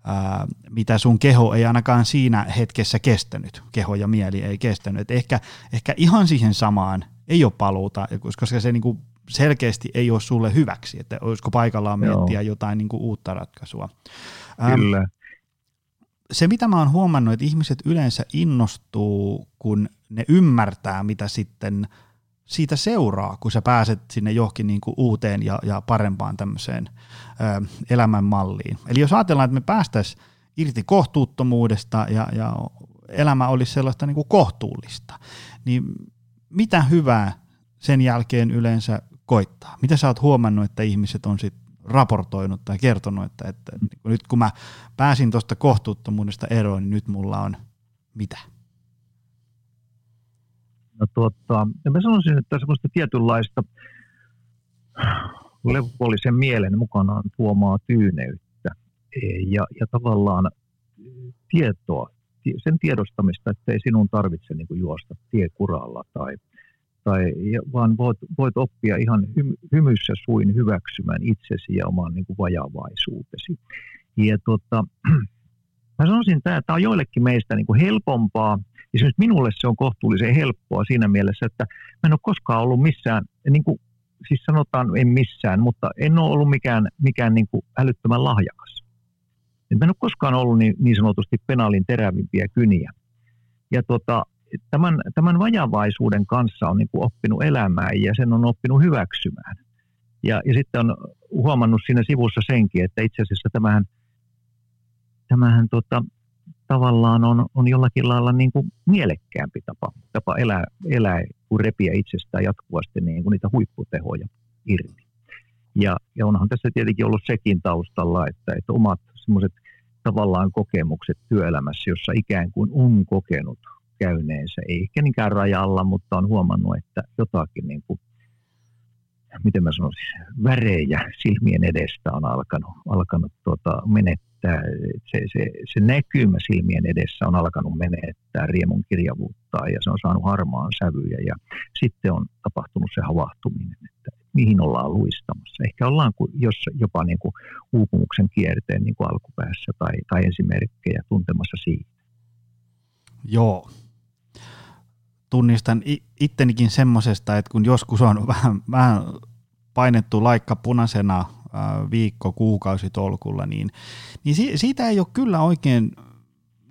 ää, mitä sun keho ei ainakaan siinä hetkessä kestänyt, keho ja mieli ei kestänyt. Et ehkä, ehkä ihan siihen samaan ei ole paluuta, koska se niin kuin selkeästi ei ole sulle hyväksi, että olisiko paikallaan miettiä Joo. jotain niin kuin uutta ratkaisua. Kyllä. Ähm, se, mitä mä oon huomannut, että ihmiset yleensä innostuu, kun ne ymmärtää, mitä sitten siitä seuraa, kun sä pääset sinne johonkin niin kuin uuteen ja, ja parempaan tämmöiseen ö, elämänmalliin. Eli jos ajatellaan, että me päästäisiin irti kohtuuttomuudesta ja, ja elämä olisi sellaista niin kuin kohtuullista, niin mitä hyvää sen jälkeen yleensä koittaa? Mitä sä oot huomannut, että ihmiset on sit raportoinut tai kertonut, että, että niin nyt kun mä pääsin tuosta kohtuuttomuudesta eroon, niin nyt mulla on mitä? No tuota, ja mä sanoisin, että semmoista tietynlaista levollisen mielen mukanaan tuomaa tyyneyttä ja, ja tavallaan tietoa sen tiedostamista, että ei sinun tarvitse niin kuin juosta tiekuralla tai, tai vaan voit, voit oppia ihan hy, hymyssä suin hyväksymään itsesi ja oman niin kuin vajavaisuutesi. Ja tota, mä sanoisin, että tämä on joillekin meistä niin kuin helpompaa, ja minulle se on kohtuullisen helppoa siinä mielessä, että mä en ole koskaan ollut missään, niin kuin, siis sanotaan en missään, mutta en ole ollut mikään, mikään niin kuin älyttömän lahjakas. Et mä en ole koskaan ollut niin, niin sanotusti penaalin terävimpiä kyniä. Ja tota, tämän, tämän vajavaisuuden kanssa on niin kuin oppinut elämään ja sen on oppinut hyväksymään. Ja, ja sitten on huomannut siinä sivussa senkin, että itse asiassa tämähän, tämähän tota, tavallaan on, on jollakin lailla niin kuin mielekkäämpi tapa, tapa elää, elää kuin repiä itsestään jatkuvasti niin kuin niitä huipputehoja irti. Ja, ja onhan tässä tietenkin ollut sekin taustalla, että, että omat semmoiset tavallaan kokemukset työelämässä, jossa ikään kuin on kokenut käyneensä, ei ehkä niinkään rajalla, mutta on huomannut, että jotakin niin kuin, miten mä sanoisin, värejä silmien edestä on alkanut, alkanut tuota, menettää, se, se, se näkymä silmien edessä on alkanut menettää riemun kirjavuutta ja se on saanut harmaan sävyjä ja sitten on tapahtunut se havahtuminen, että mihin ollaan luistamassa. Ehkä ollaan jos jopa niin kuin uupumuksen kierteen niin kuin alkupäässä tai, tai esimerkkejä tuntemassa siitä. Joo. Tunnistan ittenikin semmoisesta, että kun joskus on vähän, vähän painettu laikka punaisena viikko, kuukausi tolkulla, niin, niin siitä ei ole kyllä oikein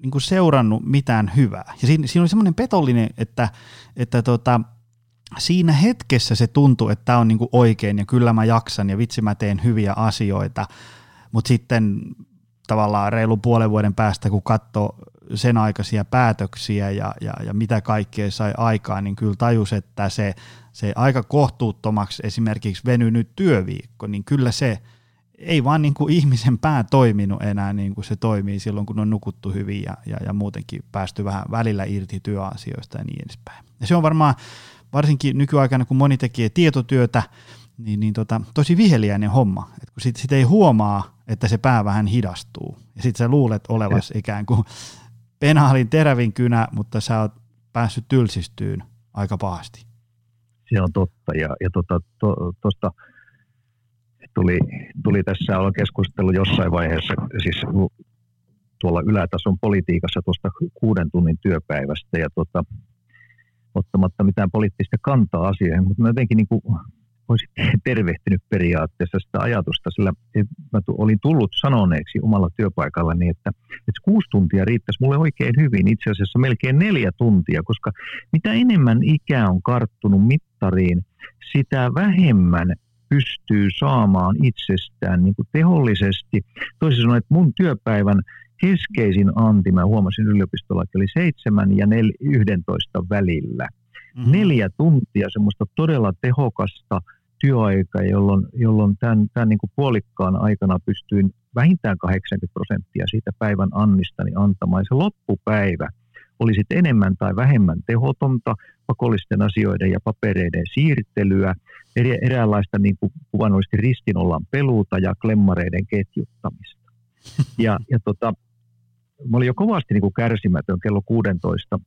niin kuin seurannut mitään hyvää. Ja siinä, siinä oli semmoinen petollinen, että, että tota, siinä hetkessä se tuntuu, että tämä on niin kuin oikein ja kyllä mä jaksan ja vitsi mä teen hyviä asioita, mutta sitten tavallaan reilu puolen vuoden päästä, kun katsoo sen aikaisia päätöksiä ja, ja, ja mitä kaikkea sai aikaan, niin kyllä tajus, että se, se aika kohtuuttomaksi esimerkiksi venynyt työviikko, niin kyllä se ei vaan niin kuin ihmisen pää toiminut enää niin kuin se toimii silloin, kun on nukuttu hyvin ja, ja, ja muutenkin päästy vähän välillä irti työasioista ja niin edespäin. Ja se on varmaan varsinkin nykyaikana, kun moni tekee tietotyötä, niin, niin tota, tosi viheliäinen homma. Et kun sit, sit ei huomaa, että se pää vähän hidastuu. Ja sitten sä luulet olevas ikään kuin penaalin terävin kynä, mutta sä oot päässyt tylsistyyn aika pahasti. Se on totta. Ja, ja tuosta to, tuli, tuli tässä, on keskustelu jossain vaiheessa, siis tuolla ylätason politiikassa tuosta kuuden tunnin työpäivästä. Ja tota, ottamatta mitään poliittista kantaa asioihin, mutta mä jotenkin niin kuin olisin tervehtinyt periaatteessa sitä ajatusta, sillä mä olin tullut sanoneeksi omalla työpaikallani, että, että kuusi tuntia riittäisi mulle oikein hyvin, itse asiassa melkein neljä tuntia, koska mitä enemmän ikää on karttunut mittariin, sitä vähemmän pystyy saamaan itsestään niin kuin tehollisesti. Toisin sanoen, että mun työpäivän keskeisin anti, mä huomasin yliopistolla, että oli 7 ja 11 välillä. Mm-hmm. Neljä tuntia semmoista todella tehokasta työaikaa, jolloin, jolloin tämän, tämän niin kuin puolikkaan aikana pystyin vähintään 80 prosenttia siitä päivän annistani antamaan. Ja se loppupäivä oli sitten enemmän tai vähemmän tehotonta, pakollisten asioiden ja papereiden siirtelyä, eräänlaista niin kuin kuvannollisesti ristinollaan peluuta ja klemmareiden ketjuttamista. Ja, ja tota, mä olin jo kovasti niin kuin kärsimätön kello 16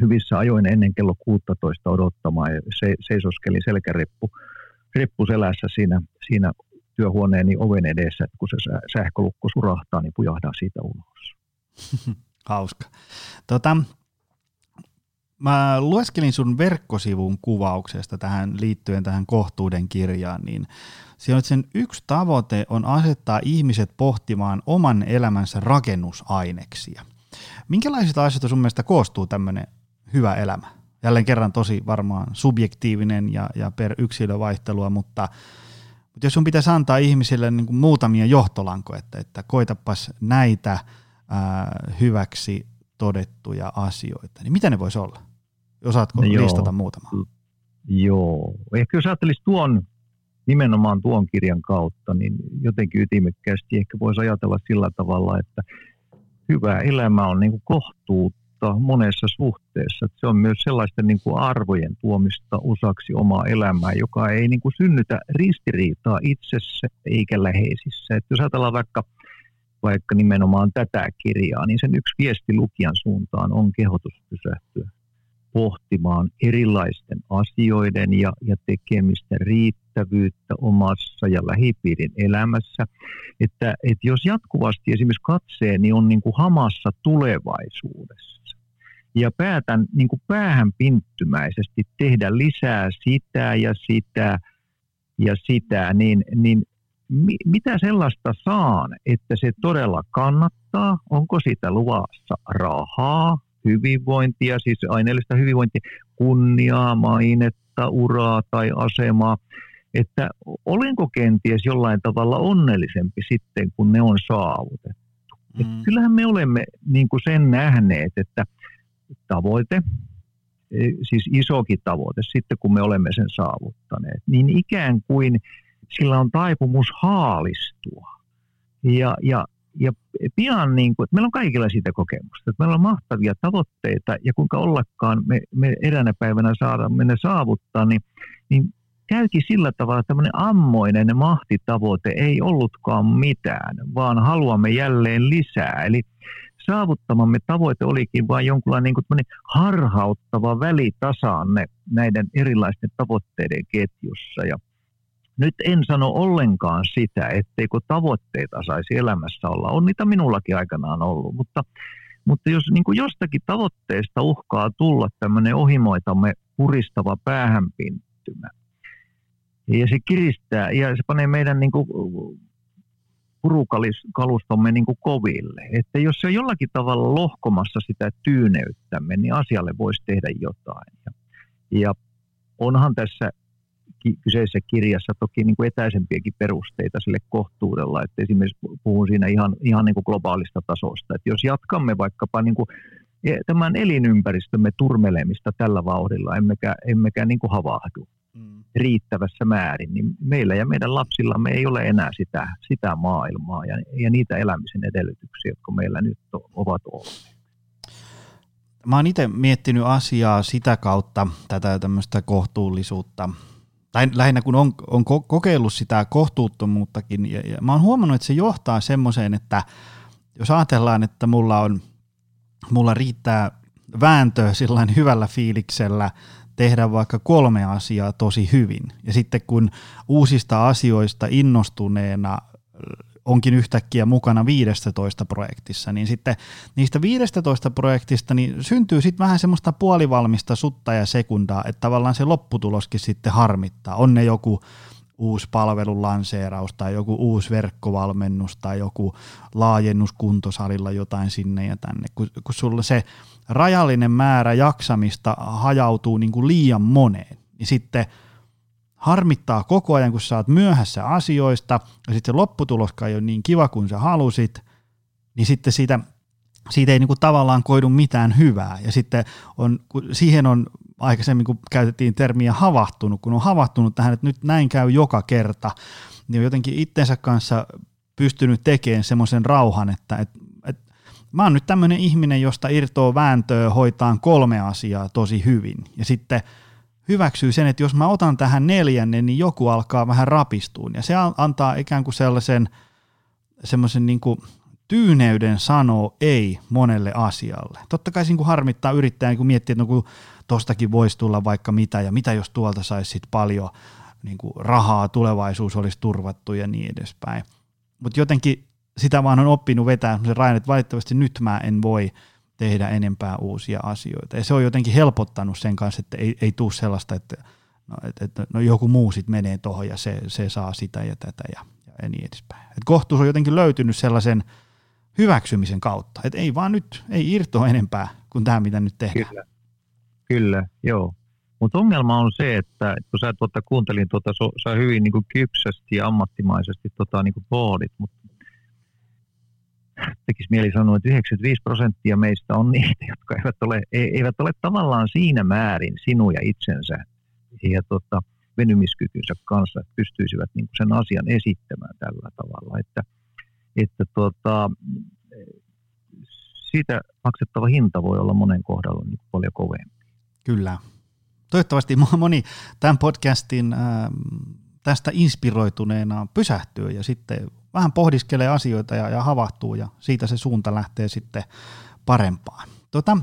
hyvissä ajoin ennen kello 16 odottamaan ja se, seisoskelin selkäreppu reppu selässä siinä, siinä työhuoneeni oven edessä, että kun se sähkölukko surahtaa, niin pujahdaa siitä ulos. Hauska. Tota, mä lueskelin sun verkkosivun kuvauksesta tähän liittyen tähän kohtuuden kirjaan, niin siellä sen yksi tavoite on asettaa ihmiset pohtimaan oman elämänsä rakennusaineksia. Minkälaisista asioista sun mielestä koostuu tämmöinen hyvä elämä? Jälleen kerran tosi varmaan subjektiivinen ja, ja per yksilövaihtelua, mutta, mutta jos sun pitäisi antaa ihmisille niin kuin muutamia johtolankoja, että, että koitapas näitä ää, hyväksi todettuja asioita, niin mitä ne voisi olla? Osaatko no listata muutama? Joo, ehkä jos ajattelisi tuon nimenomaan tuon kirjan kautta, niin jotenkin ytimekkäästi ehkä voisi ajatella sillä tavalla, että hyvä elämä on niin kuin kohtuutta monessa suhteessa. Se on myös sellaisten niin kuin arvojen tuomista osaksi omaa elämää, joka ei niin kuin synnytä ristiriitaa itsessä eikä läheisissä. Että jos ajatellaan vaikka, vaikka nimenomaan tätä kirjaa, niin sen yksi viesti lukijan suuntaan on kehotus pysähtyä pohtimaan erilaisten asioiden ja, ja tekemistä riittävyyttä omassa ja lähipiirin elämässä. Että, että jos jatkuvasti esimerkiksi katseeni niin on niin kuin hamassa tulevaisuudessa ja päätän niin kuin päähän pinttymäisesti tehdä lisää sitä ja sitä ja sitä, niin, niin mi, mitä sellaista saan, että se todella kannattaa? Onko siitä luvassa rahaa? Hyvinvointia, siis aineellista hyvinvointia, kunniaa, mainetta, uraa tai asemaa, että olenko kenties jollain tavalla onnellisempi sitten, kun ne on saavutettu. Mm. Kyllähän me olemme niin kuin sen nähneet, että tavoite, e, siis isokin tavoite, sitten kun me olemme sen saavuttaneet, niin ikään kuin sillä on taipumus haalistua. Ja, ja, ja pian, niin kuin, meillä on kaikilla siitä kokemusta, että meillä on mahtavia tavoitteita ja kuinka ollakaan me, me eräänä päivänä saadaan ne saavuttaa, niin, niin käykin sillä tavalla, että tämmöinen ammoinen mahtitavoite ei ollutkaan mitään, vaan haluamme jälleen lisää. Eli saavuttamamme tavoite olikin vain jonkunlainen niin harhauttava välitasanne näiden erilaisten tavoitteiden ketjussa. Ja nyt en sano ollenkaan sitä, etteikö tavoitteita saisi elämässä olla. On niitä minullakin aikanaan ollut, mutta, mutta jos niin kuin jostakin tavoitteesta uhkaa tulla tämmöinen ohimoitamme puristava päähänpinttymä, ja se kiristää ja se panee meidän niin kuin, purukalustomme niin kuin koville. Että jos se on jollakin tavalla lohkomassa sitä tyyneyttämme, niin asialle voisi tehdä jotain. Ja, ja onhan tässä kyseisessä kirjassa toki niin kuin etäisempiäkin perusteita sille kohtuudella, että esimerkiksi puhun siinä ihan, ihan niin kuin globaalista tasosta, että jos jatkamme vaikkapa niin kuin e, tämän elinympäristömme turmelemista tällä vauhdilla, emmekä, emmekä niin kuin havahdu, mm. riittävässä määrin, niin meillä ja meidän lapsillamme ei ole enää sitä, sitä maailmaa ja, ja niitä elämisen edellytyksiä, jotka meillä nyt ovat olleet. Mä oon itse miettinyt asiaa sitä kautta, tätä tämmöistä kohtuullisuutta, tai lähinnä kun on, on kokeillut sitä kohtuuttomuuttakin, ja, ja mä oon huomannut, että se johtaa semmoiseen, että jos ajatellaan, että mulla on, mulla riittää vääntöä sillä hyvällä fiiliksellä tehdä vaikka kolme asiaa tosi hyvin. Ja sitten kun uusista asioista innostuneena onkin yhtäkkiä mukana 15 projektissa, niin sitten niistä 15 projektista niin syntyy sitten vähän semmoista puolivalmista sutta ja sekundaa, että tavallaan se lopputuloskin sitten harmittaa. On ne joku uusi palvelun lanseeraus tai joku uusi verkkovalmennus tai joku laajennus kuntosalilla jotain sinne ja tänne, kun, kun sulla se rajallinen määrä jaksamista hajautuu niin kuin liian moneen, niin sitten harmittaa koko ajan, kun sä oot myöhässä asioista, ja sitten se lopputuloskaan ei ole niin kiva kuin sä halusit, niin sitten siitä, siitä ei niin kuin tavallaan koidu mitään hyvää. Ja sitten on, kun siihen on aikaisemmin, kun käytettiin termiä havahtunut, kun on havahtunut tähän, että nyt näin käy joka kerta, niin on jotenkin itsensä kanssa pystynyt tekemään semmoisen rauhan, että, että mä oon nyt tämmöinen ihminen, josta irtoaa vääntöä hoitaan kolme asiaa tosi hyvin. Ja sitten hyväksyy sen, että jos mä otan tähän neljännen, niin joku alkaa vähän rapistuun. Ja se antaa ikään kuin sellaisen semmoisen niin kuin tyyneyden sanoo ei monelle asialle. Totta kai siinä kun harmittaa yrittäjä, niin kun miettii, että no kun tostakin voisi tulla vaikka mitä, ja mitä jos tuolta saisi sit paljon niin kuin rahaa, tulevaisuus olisi turvattu ja niin edespäin. Mutta jotenkin sitä vaan on oppinut vetää se rajan, että valitettavasti nyt mä en voi tehdä enempää uusia asioita. Ja se on jotenkin helpottanut sen kanssa, että ei, ei tule sellaista, että no, että, että no joku muu sitten menee tuohon ja se, se saa sitä ja tätä ja, ja niin edespäin. Et kohtuus on jotenkin löytynyt sellaisen hyväksymisen kautta, että ei vaan nyt, ei irtoa enempää kuin tämä, mitä nyt tehdään. Kyllä, Kyllä joo. Mutta ongelma on se, että kun sä tuota, kuuntelin, tuota, sä hyvin niin kuin kypsästi ja ammattimaisesti tota, niin kuin pohdit, mutta tekisi mieli sanoa, että 95 prosenttia meistä on niitä, jotka eivät ole, e, eivät ole tavallaan siinä määrin sinuja itsensä ja tota, venymiskykynsä kanssa, että pystyisivät niin sen asian esittämään tällä tavalla. Että, että tota, siitä maksettava hinta voi olla monen kohdalla niin paljon kovempi. Kyllä. Toivottavasti moni tämän podcastin tästä inspiroituneena pysähtyy ja sitten vähän pohdiskelee asioita ja, ja havahtuu ja siitä se suunta lähtee sitten parempaan. Tota,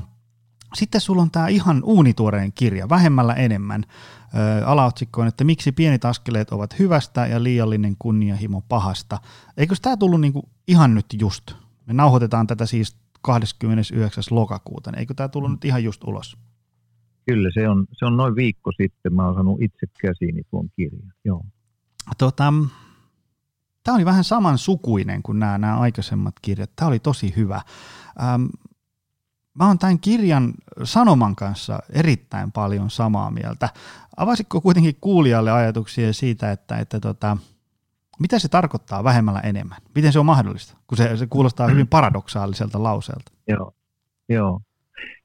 sitten sulla on tämä ihan uunituoreen kirja, vähemmällä enemmän. Ö, alaotsikko on, että miksi pienet askeleet ovat hyvästä ja liiallinen kunnianhimo pahasta. Eikö tämä tullut niinku ihan nyt just? Me nauhoitetaan tätä siis 29. lokakuuta. Eikö tämä tullut nyt ihan just ulos? Kyllä, se on, se on noin viikko sitten. Mä oon saanut itse käsiini tuon kirjan. Joo. Tota, Tämä oli vähän samansukuinen kuin nämä, nämä aikaisemmat kirjat. Tämä oli tosi hyvä. Ähm, mä oon tämän kirjan sanoman kanssa erittäin paljon samaa mieltä. Avasitko kuitenkin kuulijalle ajatuksia siitä, että, että tota, mitä se tarkoittaa vähemmällä enemmän? Miten se on mahdollista? Kun se, se kuulostaa hyvin paradoksaaliselta lauseelta. Joo, joo.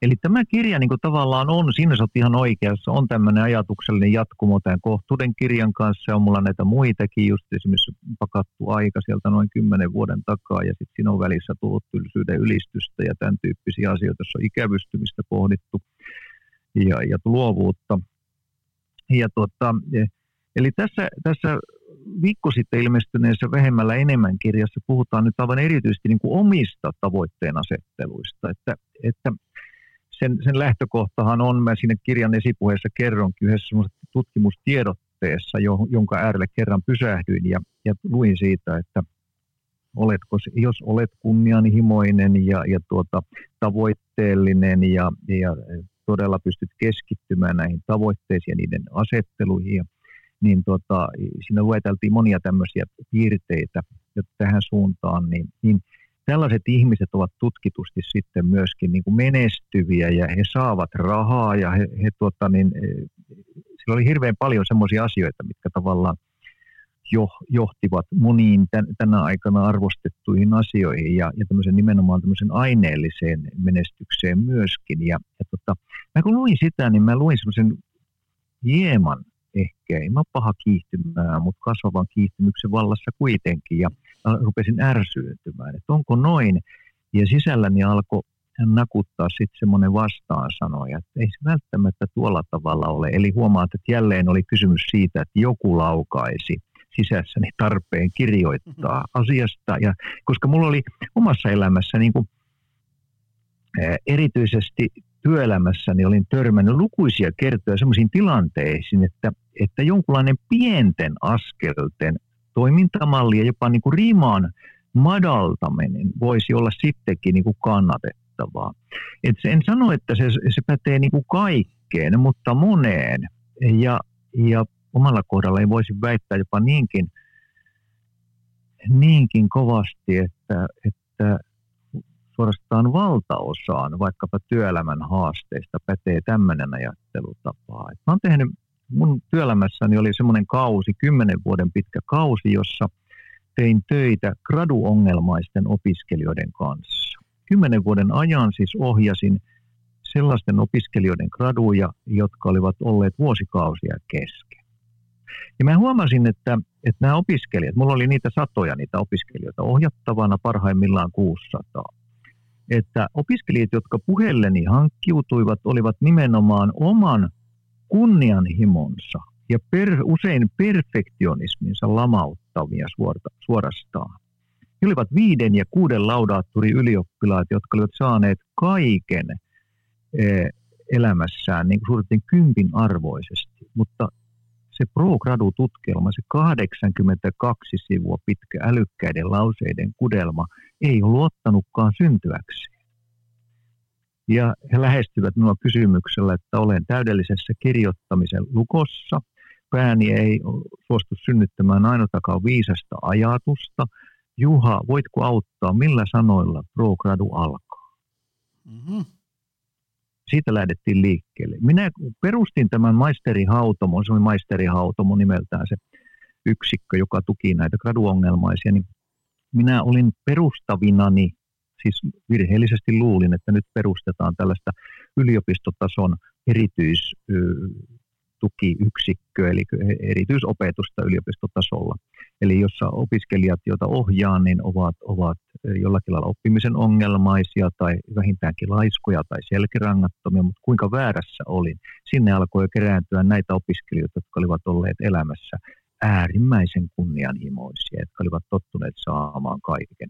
Eli tämä kirja niin kuin tavallaan on, siinä sä ihan oikeassa, on tämmöinen ajatuksellinen jatkumo tämän kohtuuden kirjan kanssa. On mulla näitä muitakin, just esimerkiksi pakattu aika sieltä noin kymmenen vuoden takaa, ja sitten siinä on välissä tullut tylsyyden ylistystä ja tämän tyyppisiä asioita, joissa on ikävystymistä pohdittu ja, ja luovuutta. Ja tuota, eli tässä, tässä viikko sitten ilmestyneessä vähemmällä enemmän kirjassa puhutaan nyt aivan erityisesti niin kuin omista tavoitteen asetteluista, että, että sen, sen lähtökohtahan on, mä siinä kirjan esipuheessa kerronkin yhdessä tutkimustiedotteessa, jo, jonka äärelle kerran pysähdyin ja, ja luin siitä, että oletko, jos olet kunnianhimoinen ja, ja tuota, tavoitteellinen ja, ja todella pystyt keskittymään näihin tavoitteisiin ja niiden asetteluihin, niin tuota, siinä lueteltiin monia tämmöisiä piirteitä tähän suuntaan, niin, niin tällaiset ihmiset ovat tutkitusti sitten myöskin niin kuin menestyviä ja he saavat rahaa ja he, he tuota, niin, e, sillä oli hirveän paljon semmoisia asioita, mitkä tavallaan jo, johtivat moniin tän, tänä aikana arvostettuihin asioihin ja, ja tämmöisen nimenomaan tämmöisen aineelliseen menestykseen myöskin. Ja, ja tota, mä kun luin sitä, niin mä luin semmoisen hieman ehkä, ei mä paha kiihtymään, mutta kasvavan kiihtymyksen vallassa kuitenkin. Ja rupesin ärsyyntymään, että onko noin. Ja sisälläni alkoi nakuttaa sitten semmoinen vastaansanoja, että ei se välttämättä tuolla tavalla ole. Eli huomaat, että jälleen oli kysymys siitä, että joku laukaisi sisässäni tarpeen kirjoittaa mm-hmm. asiasta. Ja, koska mulla oli omassa elämässä niin kuin, erityisesti työelämässäni olin törmännyt lukuisia kertoja sellaisiin tilanteisiin, että, että jonkunlainen pienten askelten toimintamalli ja jopa niin kuin rimaan madaltaminen voisi olla sittenkin niin kuin kannatettavaa. Et en sano, että se, se pätee niin kuin kaikkeen, mutta moneen. Ja, ja omalla kohdalla ei voisi väittää jopa niinkin, niinkin kovasti, että, että suorastaan valtaosaan vaikkapa työelämän haasteista pätee tämmöinen ajattelutapa. Et mä oon tehnyt mun työelämässäni oli semmoinen kausi, kymmenen vuoden pitkä kausi, jossa tein töitä graduongelmaisten opiskelijoiden kanssa. Kymmenen vuoden ajan siis ohjasin sellaisten opiskelijoiden graduja, jotka olivat olleet vuosikausia kesken. Ja mä huomasin, että, että nämä opiskelijat, mulla oli niitä satoja niitä opiskelijoita ohjattavana, parhaimmillaan 600. Että opiskelijat, jotka puhelleni hankkiutuivat, olivat nimenomaan oman kunnianhimonsa ja per, usein perfektionisminsa lamauttavia suorta, suorastaan. He olivat viiden ja kuuden laudaattori ylioppilaat, jotka olivat saaneet kaiken e, elämässään niin kuin kympin arvoisesti, mutta se pro-gradu-tutkielma, se 82 sivua pitkä älykkäiden lauseiden kudelma, ei ollut ottanutkaan syntyäkseen. Ja he lähestyvät minua kysymyksellä, että olen täydellisessä kirjoittamisen lukossa. Pääni ei suostu synnyttämään ainoatakaan viisasta ajatusta. Juha, voitko auttaa, millä sanoilla ProGradu alkaa? Mm-hmm. Siitä lähdettiin liikkeelle. Minä perustin tämän maisterihautomon, se oli maisterihautomo nimeltään se yksikkö, joka tuki näitä graduongelmaisia, niin minä olin perustavinani siis virheellisesti luulin, että nyt perustetaan tällaista yliopistotason erityistukiyksikkö, eli erityisopetusta yliopistotasolla. Eli jossa opiskelijat, joita ohjaan, niin ovat, ovat jollakin lailla oppimisen ongelmaisia tai vähintäänkin laiskoja tai selkärangattomia, mutta kuinka väärässä olin. Sinne alkoi kerääntyä näitä opiskelijoita, jotka olivat olleet elämässä äärimmäisen kunnianhimoisia, jotka olivat tottuneet saamaan kaiken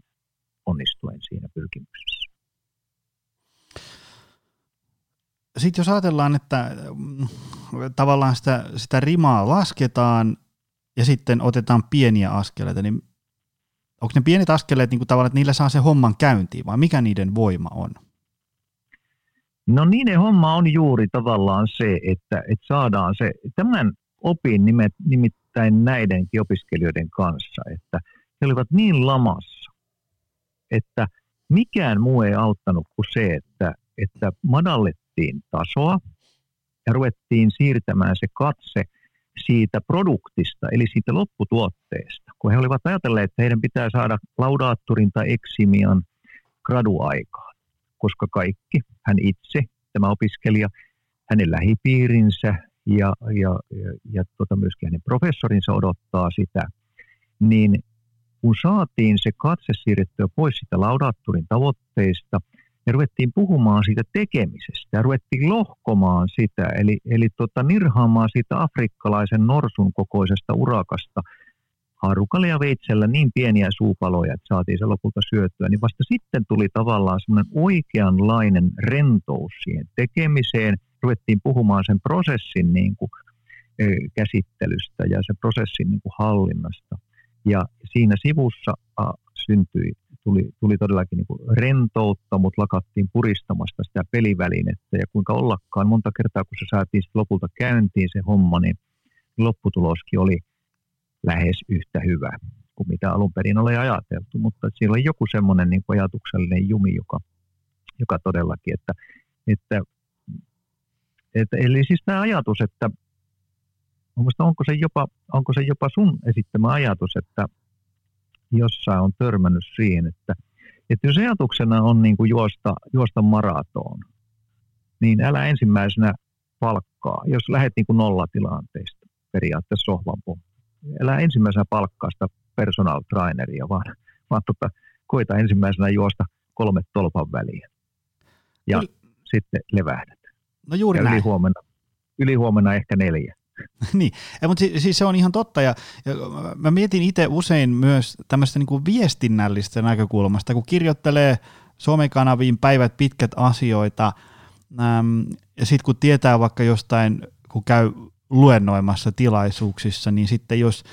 onnistuen siinä pyrkimyksessä. Sitten jos ajatellaan, että mm, tavallaan sitä, sitä rimaa lasketaan ja sitten otetaan pieniä askeleita, niin onko ne pienet askeleet niin kuin tavallaan, että niillä saa se homman käyntiin vai mikä niiden voima on? No niiden homma on juuri tavallaan se, että, että saadaan se, tämän opin nimet, nimittäin näidenkin opiskelijoiden kanssa, että he olivat niin lamassa, että mikään muu ei auttanut kuin se, että, että madallettiin tasoa ja ruvettiin siirtämään se katse siitä produktista, eli siitä lopputuotteesta. Kun he olivat ajatelleet, että heidän pitää saada laudaatturin tai eksimian graduaikaan, koska kaikki, hän itse, tämä opiskelija, hänen lähipiirinsä ja, ja, ja, ja tota myöskin hänen professorinsa odottaa sitä, niin kun saatiin se katse siirrettyä pois sitä laudaatturin tavoitteista ja ruvettiin puhumaan siitä tekemisestä ja ruvettiin lohkomaan sitä, eli, eli tota, nirhaamaan siitä afrikkalaisen norsun kokoisesta urakasta haarukalla ja veitsellä niin pieniä suupaloja, että saatiin se lopulta syötyä, niin vasta sitten tuli tavallaan semmoinen oikeanlainen rentous siihen tekemiseen. Ruvettiin puhumaan sen prosessin niin kuin, käsittelystä ja sen prosessin niin kuin hallinnasta. Ja siinä sivussa syntyi, tuli, tuli todellakin niin kuin rentoutta, mutta lakattiin puristamasta sitä pelivälinettä. Ja kuinka ollakaan, monta kertaa kun se saatiin lopulta käyntiin se homma, niin lopputuloskin oli lähes yhtä hyvä kuin mitä alun perin oli ajateltu. Mutta siellä oli joku semmoinen niin ajatuksellinen jumi, joka, joka todellakin, että, että, että eli siis tämä ajatus, että Mielestäni onko se, jopa, onko se jopa sun esittämä ajatus, että jossain on törmännyt siihen, että, että jos ajatuksena on niin kuin juosta, juosta maraton, niin älä ensimmäisenä palkkaa, jos lähdet niin kuin nollatilanteista periaatteessa sohvan pohjalta. Älä ensimmäisenä palkkaa sitä personal traineria, vaan, vaan tota, koita ensimmäisenä juosta kolme tolpan väliä. Ja Yli... sitten levähdät. No juuri ja näin. Ylihuomenna, ylihuomenna ehkä neljä. niin, ja, mutta siis, se on ihan totta, ja, ja mä mietin itse usein myös tämmöistä niin viestinnällistä näkökulmasta, kun kirjoittelee somekanaviin päivät pitkät asioita, äm, ja sitten kun tietää vaikka jostain, kun käy luennoimassa tilaisuuksissa, niin sitten jos,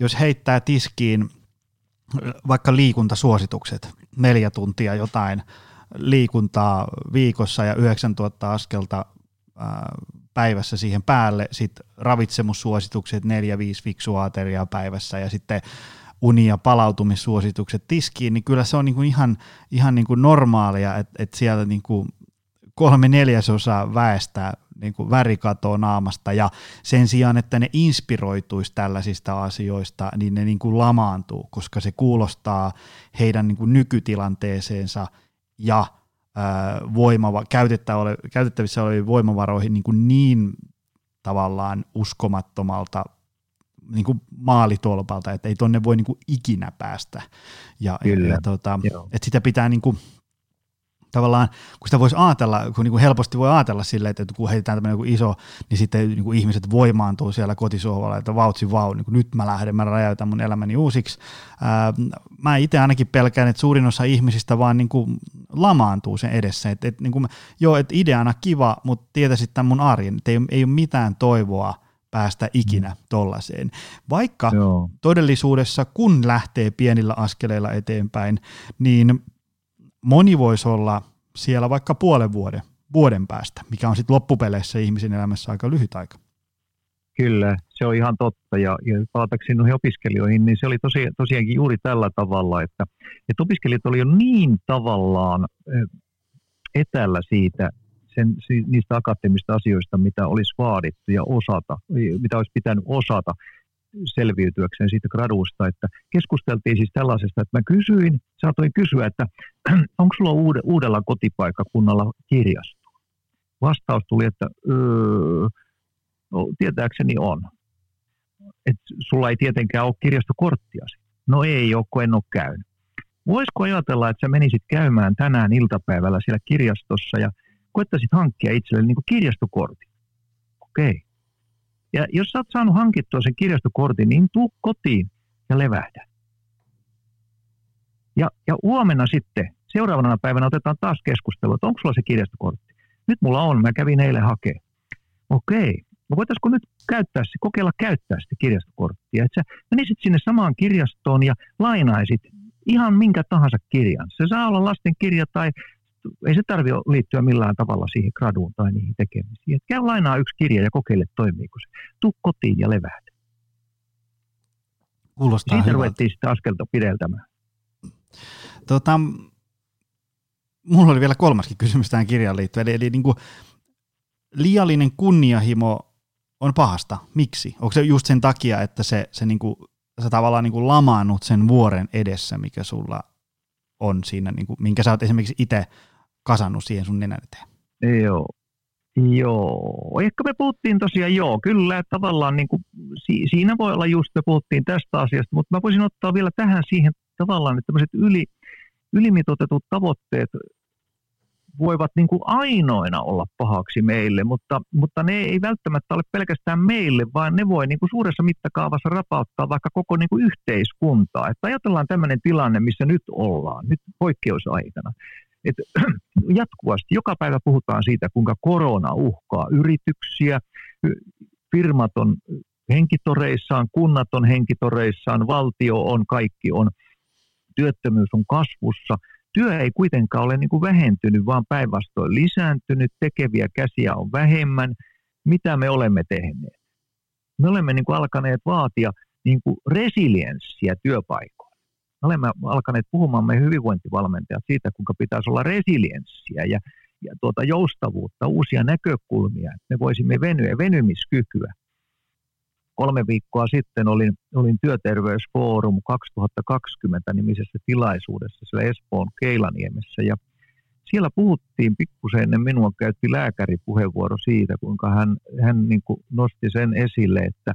jos heittää tiskiin vaikka liikuntasuositukset, neljä tuntia jotain liikuntaa viikossa ja 9000 askelta päivässä siihen päälle, sitten ravitsemussuositukset, neljä, viisi fiksua ateriaa päivässä ja sitten uni- ja palautumissuositukset tiskiin, niin kyllä se on niinku ihan, ihan niinku normaalia, että et siellä niinku kolme neljäsosaa väestä niinku värikatoa naamasta ja sen sijaan, että ne inspiroituisi tällaisista asioista, niin ne niinku lamaantuu, koska se kuulostaa heidän niinku nykytilanteeseensa ja – voimava, käytettävissä oleviin voimavaroihin niin, kuin niin tavallaan uskomattomalta niin kuin maalitolpalta, että ei tonne voi niin kuin ikinä päästä. Ja, Kyllä. ja, ja tota, että sitä pitää niin kuin, tavallaan, kun sitä voisi ajatella, kun niin kuin helposti voi ajatella silleen, että kun heitetään tämmöinen niin iso, niin sitten niin kuin ihmiset voimaantuu siellä kotisohvalla, että vautsi vau, niin kuin nyt mä lähden, mä räjäytän mun elämäni uusiksi. Ää, mä itse ainakin pelkään, että suurin osa ihmisistä vaan niin kuin lamaantuu sen edessä. Et, et, niin kuin, joo, että ideana kiva, mutta tietäisit tämän mun arjen, että ei, ei ole mitään toivoa päästä ikinä mm. tollaiseen. Vaikka Joo. todellisuudessa, kun lähtee pienillä askeleilla eteenpäin, niin moni voisi olla siellä vaikka puolen vuoden, vuoden päästä, mikä on sitten loppupeleissä ihmisen elämässä aika lyhyt aika. Kyllä, se on ihan totta. Ja, ja palatakseni noihin opiskelijoihin, niin se oli tosi, tosiaankin juuri tällä tavalla, että, että opiskelijat oli jo niin tavallaan etällä siitä, sen, niistä akateemisista asioista, mitä olisi vaadittu ja osata, mitä olisi pitänyt osata selviytyäkseen siitä graduusta, että keskusteltiin siis tällaisesta, että mä kysyin, saatoin kysyä, että onko sulla uude, uudella kotipaikkakunnalla kirjasto? Vastaus tuli, että öö, no, tietääkseni on. Et sulla ei tietenkään ole kirjastokorttia. No ei ole, kun en ole käynyt. Voisiko ajatella, että sä menisit käymään tänään iltapäivällä siellä kirjastossa ja koettaisit hankkia itsellesi niin kirjastokortin? Okei. Okay. Ja jos sä oot saanut hankittua sen kirjastokortin, niin tuu kotiin ja levähdä. Ja, ja huomenna sitten, seuraavana päivänä otetaan taas keskustelua, että onko sulla se kirjastokortti. Nyt mulla on, mä kävin eilen hakea. Okei, no voitaisiko nyt käyttää, kokeilla käyttää sitä kirjastokorttia, että sä menisit sinne samaan kirjastoon ja lainaisit ihan minkä tahansa kirjan. Se saa olla lasten kirja tai ei se tarvitse liittyä millään tavalla siihen graduun tai niihin tekemisiin. Et käy lainaa yksi kirja ja kokeile, toimiiko se. Tuu kotiin ja leväät. Kuulostaa Siitä hyvältä. ruvettiin sitten askelta pideltämään. Tota, mulla oli vielä kolmaskin kysymys tähän kirjaan liittyen, eli, eli niin kuin, liiallinen kunniahimo on pahasta. Miksi? Onko se just sen takia, että se, se niin kuin, sä tavallaan niin kuin lamaannut sen vuoren edessä, mikä sulla on siinä, niin kuin, minkä sä oot esimerkiksi itse kasannut siihen sun nenän eteen? Joo, Joo, ehkä me puhuttiin tosiaan, joo, kyllä, että tavallaan niin kuin, si, siinä voi olla just, me puhuttiin tästä asiasta, mutta mä voisin ottaa vielä tähän siihen tavallaan, että tämmöiset yli, ylimitoitetut tavoitteet voivat niin kuin ainoina olla pahaksi meille, mutta, mutta ne ei välttämättä ole pelkästään meille, vaan ne voi niin kuin suuressa mittakaavassa rapauttaa vaikka koko niin kuin yhteiskuntaa. Että ajatellaan tämmöinen tilanne, missä nyt ollaan, nyt poikkeusaikana. Et, jatkuvasti, joka päivä puhutaan siitä, kuinka korona uhkaa yrityksiä, firmat on henkitoreissaan, kunnat on henkitoreissaan, valtio on, kaikki on, työttömyys on kasvussa – työ ei kuitenkaan ole niin kuin vähentynyt, vaan päinvastoin lisääntynyt, tekeviä käsiä on vähemmän. Mitä me olemme tehneet? Me olemme niin kuin alkaneet vaatia niin kuin resilienssiä työpaikoilla. Me olemme alkaneet puhumaan me hyvinvointivalmentajat siitä, kuinka pitäisi olla resilienssiä ja, ja tuota joustavuutta, uusia näkökulmia, että me voisimme venyä, venymiskykyä kolme viikkoa sitten olin, olin Työterveysfoorum 2020 nimisessä tilaisuudessa siellä Espoon Keilaniemessä ja siellä puhuttiin pikkusen ennen minua käytti lääkäri puheenvuoro siitä, kuinka hän, hän niin kuin nosti sen esille, että,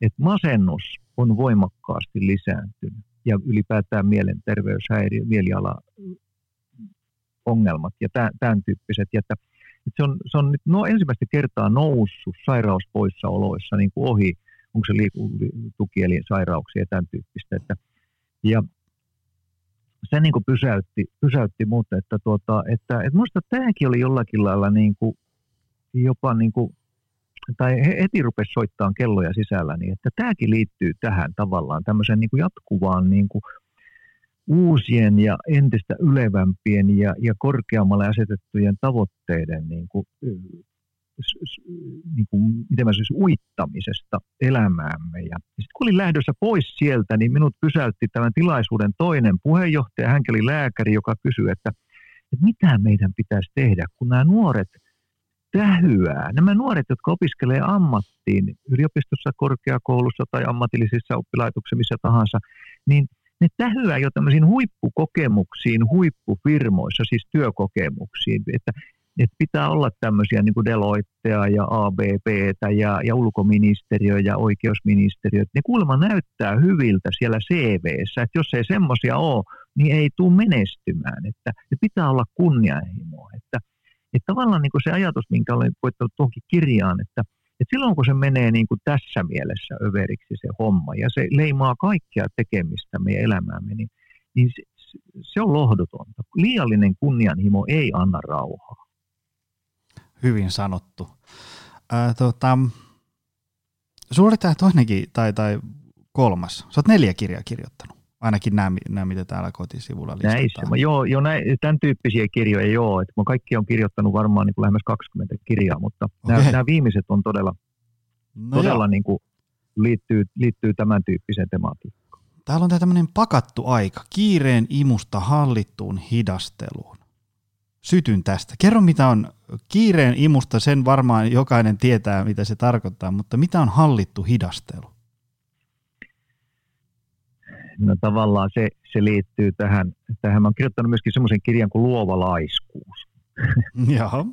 että masennus on voimakkaasti lisääntynyt ja ylipäätään mielenterveyshäiriö, mieliala ongelmat ja tämän, tämän tyyppiset. Ja että, että se on, se on nyt no, ensimmäistä kertaa noussut sairauspoissaoloissa niin kuin ohi onko se liikuntukielin-sairauksia ja tämän tyyppistä. Että, ja se niin kuin pysäytti, pysäytti mut, että, tuota, että, että minusta tämäkin oli jollakin lailla niin kuin, jopa niin kuin, tai heti rupesi soittamaan kelloja sisällä, niin että tämäkin liittyy tähän tavallaan tämmöiseen niin kuin jatkuvaan niin kuin uusien ja entistä ylevämpien ja, ja korkeammalle asetettujen tavoitteiden niin kuin niin kuin, miten mä siis uittamisesta elämäämme. Ja sitten kun olin lähdössä pois sieltä, niin minut pysäytti tämän tilaisuuden toinen puheenjohtaja. Hän oli lääkäri, joka kysyi, että, että mitä meidän pitäisi tehdä, kun nämä nuoret tähyää. Nämä nuoret, jotka opiskelee ammattiin yliopistossa, korkeakoulussa tai ammatillisissa oppilaitoksissa, missä tahansa, niin ne tähyää jo tämmöisiin huippukokemuksiin, huippufirmoissa, siis työkokemuksiin, että että pitää olla tämmöisiä niin kuin Deloittea ja ABBtä ja, ja ulkoministeriö ja oikeusministeriö. Ne kuulemma näyttää hyviltä siellä CVssä, että jos ei semmoisia ole, niin ei tule menestymään. Että, että pitää olla kunnianhimoa. Että, että tavallaan niin se ajatus, minkä olen koittanut tuohon kirjaan, että, että silloin kun se menee niin kuin tässä mielessä överiksi se homma ja se leimaa kaikkea tekemistä meidän elämäämme, niin, niin se, se on lohdutonta. Liiallinen kunnianhimo ei anna rauhaa. Hyvin sanottu. Ää, tota, sulla oli tämä toinenkin, tai, tai kolmas. Sä oot neljä kirjaa kirjoittanut. Ainakin nämä, nämä mitä täällä kotisivulla listataan. Näissä. Joo, joo näin, tämän tyyppisiä kirjoja joo. Että mä kaikki on kirjoittanut varmaan niin kuin lähemmäs 20 kirjaa, mutta okay. nämä, nämä viimeiset on todella, no todella niin kuin liittyy, liittyy tämän tyyppiseen tematiikkaan. Täällä on tämä tämmöinen pakattu aika, kiireen imusta hallittuun hidasteluun sytyn tästä. Kerro, mitä on kiireen imusta, sen varmaan jokainen tietää, mitä se tarkoittaa, mutta mitä on hallittu hidastelu? No tavallaan se, se liittyy tähän, tähän. Mä olen kirjoittanut myöskin semmoisen kirjan kuin Luova laiskuus. Joo.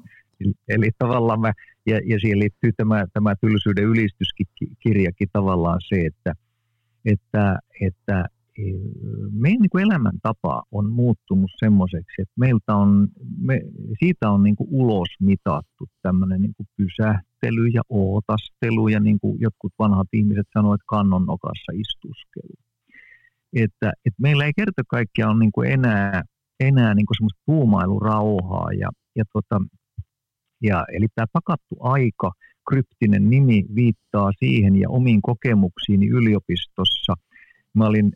Eli tavallaan mä, ja, ja siihen liittyy tämä, tämä tylsyyden ylistyskirjakin tavallaan se, että, että, että meidän niin elämäntapa on muuttunut semmoiseksi, että meiltä on, me, siitä on niin kuin ulos mitattu tämmöinen niin kuin pysähtely ja ootastelu ja niin kuin jotkut vanhat ihmiset sanoivat, että kannon nokassa istuskelu. Että, että meillä ei kerta kaikkiaan ole niin kuin enää, enää niin kuin semmoista puumailurauhaa ja, ja, tota, ja eli tämä pakattu aika, kryptinen nimi viittaa siihen ja omiin kokemuksiini yliopistossa – Mä olin,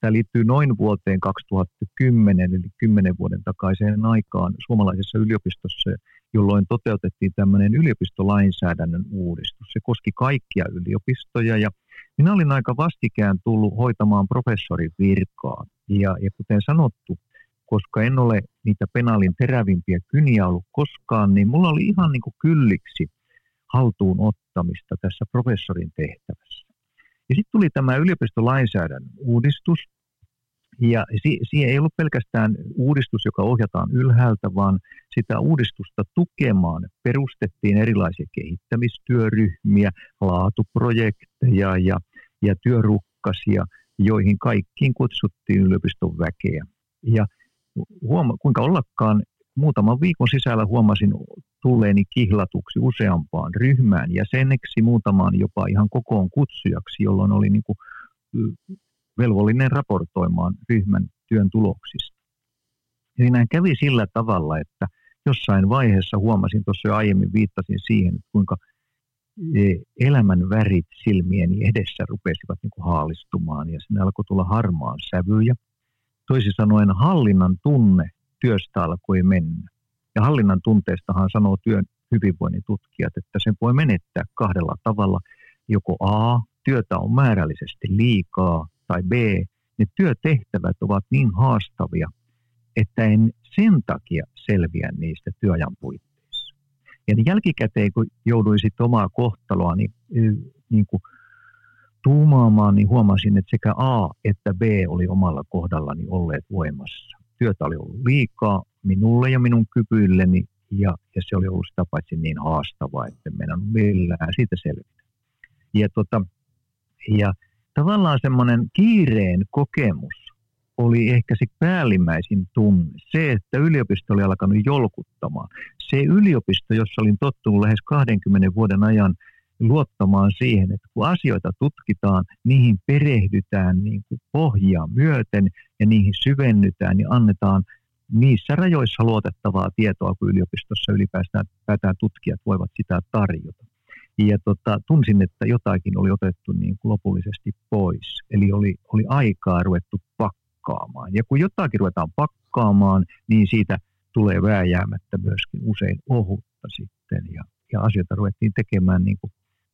tämä liittyy noin vuoteen 2010, eli kymmenen vuoden takaiseen aikaan suomalaisessa yliopistossa, jolloin toteutettiin tämmöinen yliopistolainsäädännön uudistus. Se koski kaikkia yliopistoja ja minä olin aika vastikään tullut hoitamaan professorin virkaa. Ja, ja kuten sanottu, koska en ole niitä penaalin terävimpiä kyniä ollut koskaan, niin mulla oli ihan niin kuin kylliksi haltuun ottamista tässä professorin tehtävässä. Ja sitten tuli tämä yliopistolainsäädännön uudistus, ja siihen ei ollut pelkästään uudistus, joka ohjataan ylhäältä, vaan sitä uudistusta tukemaan perustettiin erilaisia kehittämistyöryhmiä, laatuprojekteja ja, ja työrukkasia, joihin kaikkiin kutsuttiin yliopiston väkeä. Ja huoma, kuinka ollakaan muutaman viikon sisällä huomasin tulleeni kihlatuksi useampaan ryhmään jäseneksi, muutamaan jopa ihan kokoon kutsujaksi, jolloin oli niin kuin velvollinen raportoimaan ryhmän työn tuloksista. Näin kävi sillä tavalla, että jossain vaiheessa huomasin, tuossa jo aiemmin viittasin siihen, kuinka e, elämän värit silmieni edessä rupesivat niin kuin haalistumaan ja sinne alkoi tulla harmaan sävyjä. Toisin sanoen hallinnan tunne työstä alkoi mennä. Ja hallinnan tunteestahan sanoo työn hyvinvoinnin tutkijat, että sen voi menettää kahdella tavalla. Joko A, työtä on määrällisesti liikaa, tai B, ne työtehtävät ovat niin haastavia, että en sen takia selviä niistä työajan puitteissa. Ja niin jälkikäteen, kun jouduin sitten omaa kohtaloa niin, niin kuin tuumaamaan, niin huomasin, että sekä A että B oli omalla kohdallani olleet voimassa. Työtä oli ollut liikaa minulle ja minun kyvyilleni, ja, ja se oli ollut sitä paitsi niin haastavaa, että meidän millään siitä selvitä. Ja, tota, ja tavallaan semmoinen kiireen kokemus oli ehkä se päällimmäisin tunne. Se, että yliopisto oli alkanut jolkuttamaan. Se yliopisto, jossa olin tottunut lähes 20 vuoden ajan luottamaan siihen, että kun asioita tutkitaan, niihin perehdytään niin kuin pohjaa myöten ja niihin syvennytään ja annetaan niissä rajoissa luotettavaa tietoa, kun yliopistossa ylipäätään tutkijat voivat sitä tarjota. Ja tota, tunsin, että jotakin oli otettu niin kuin lopullisesti pois. Eli oli, oli aikaa ruvettu pakkaamaan. Ja kun jotakin ruvetaan pakkaamaan, niin siitä tulee vääjäämättä myöskin usein ohutta sitten. Ja, ja asioita ruvettiin tekemään niin kuin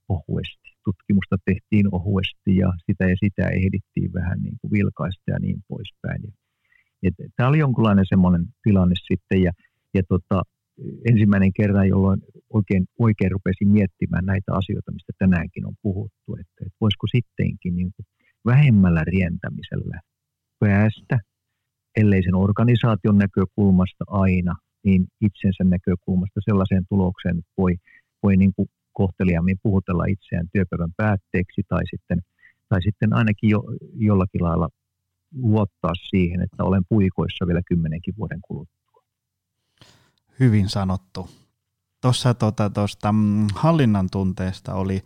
ohuesti. Tutkimusta tehtiin ohuesti ja sitä ja sitä ehdittiin vähän niin kuin vilkaista ja niin poispäin. Tämä oli jonkinlainen semmoinen tilanne sitten. Ja, ja tota, ensimmäinen kerran, jolloin oikein, oikein rupesin miettimään näitä asioita, mistä tänäänkin on puhuttu, että, että voisiko sittenkin niin kuin vähemmällä rientämisellä päästä, ellei sen organisaation näkökulmasta aina, niin itsensä näkökulmasta sellaiseen tulokseen, että voi, voi niin kuin kohteliaammin puhutella itseään työpäivän päätteeksi tai sitten, tai sitten ainakin jo, jollakin lailla luottaa siihen, että olen puikoissa vielä kymmenenkin vuoden kuluttua hyvin sanottu. Tuossa tuota, tuosta mm, hallinnan tunteesta oli,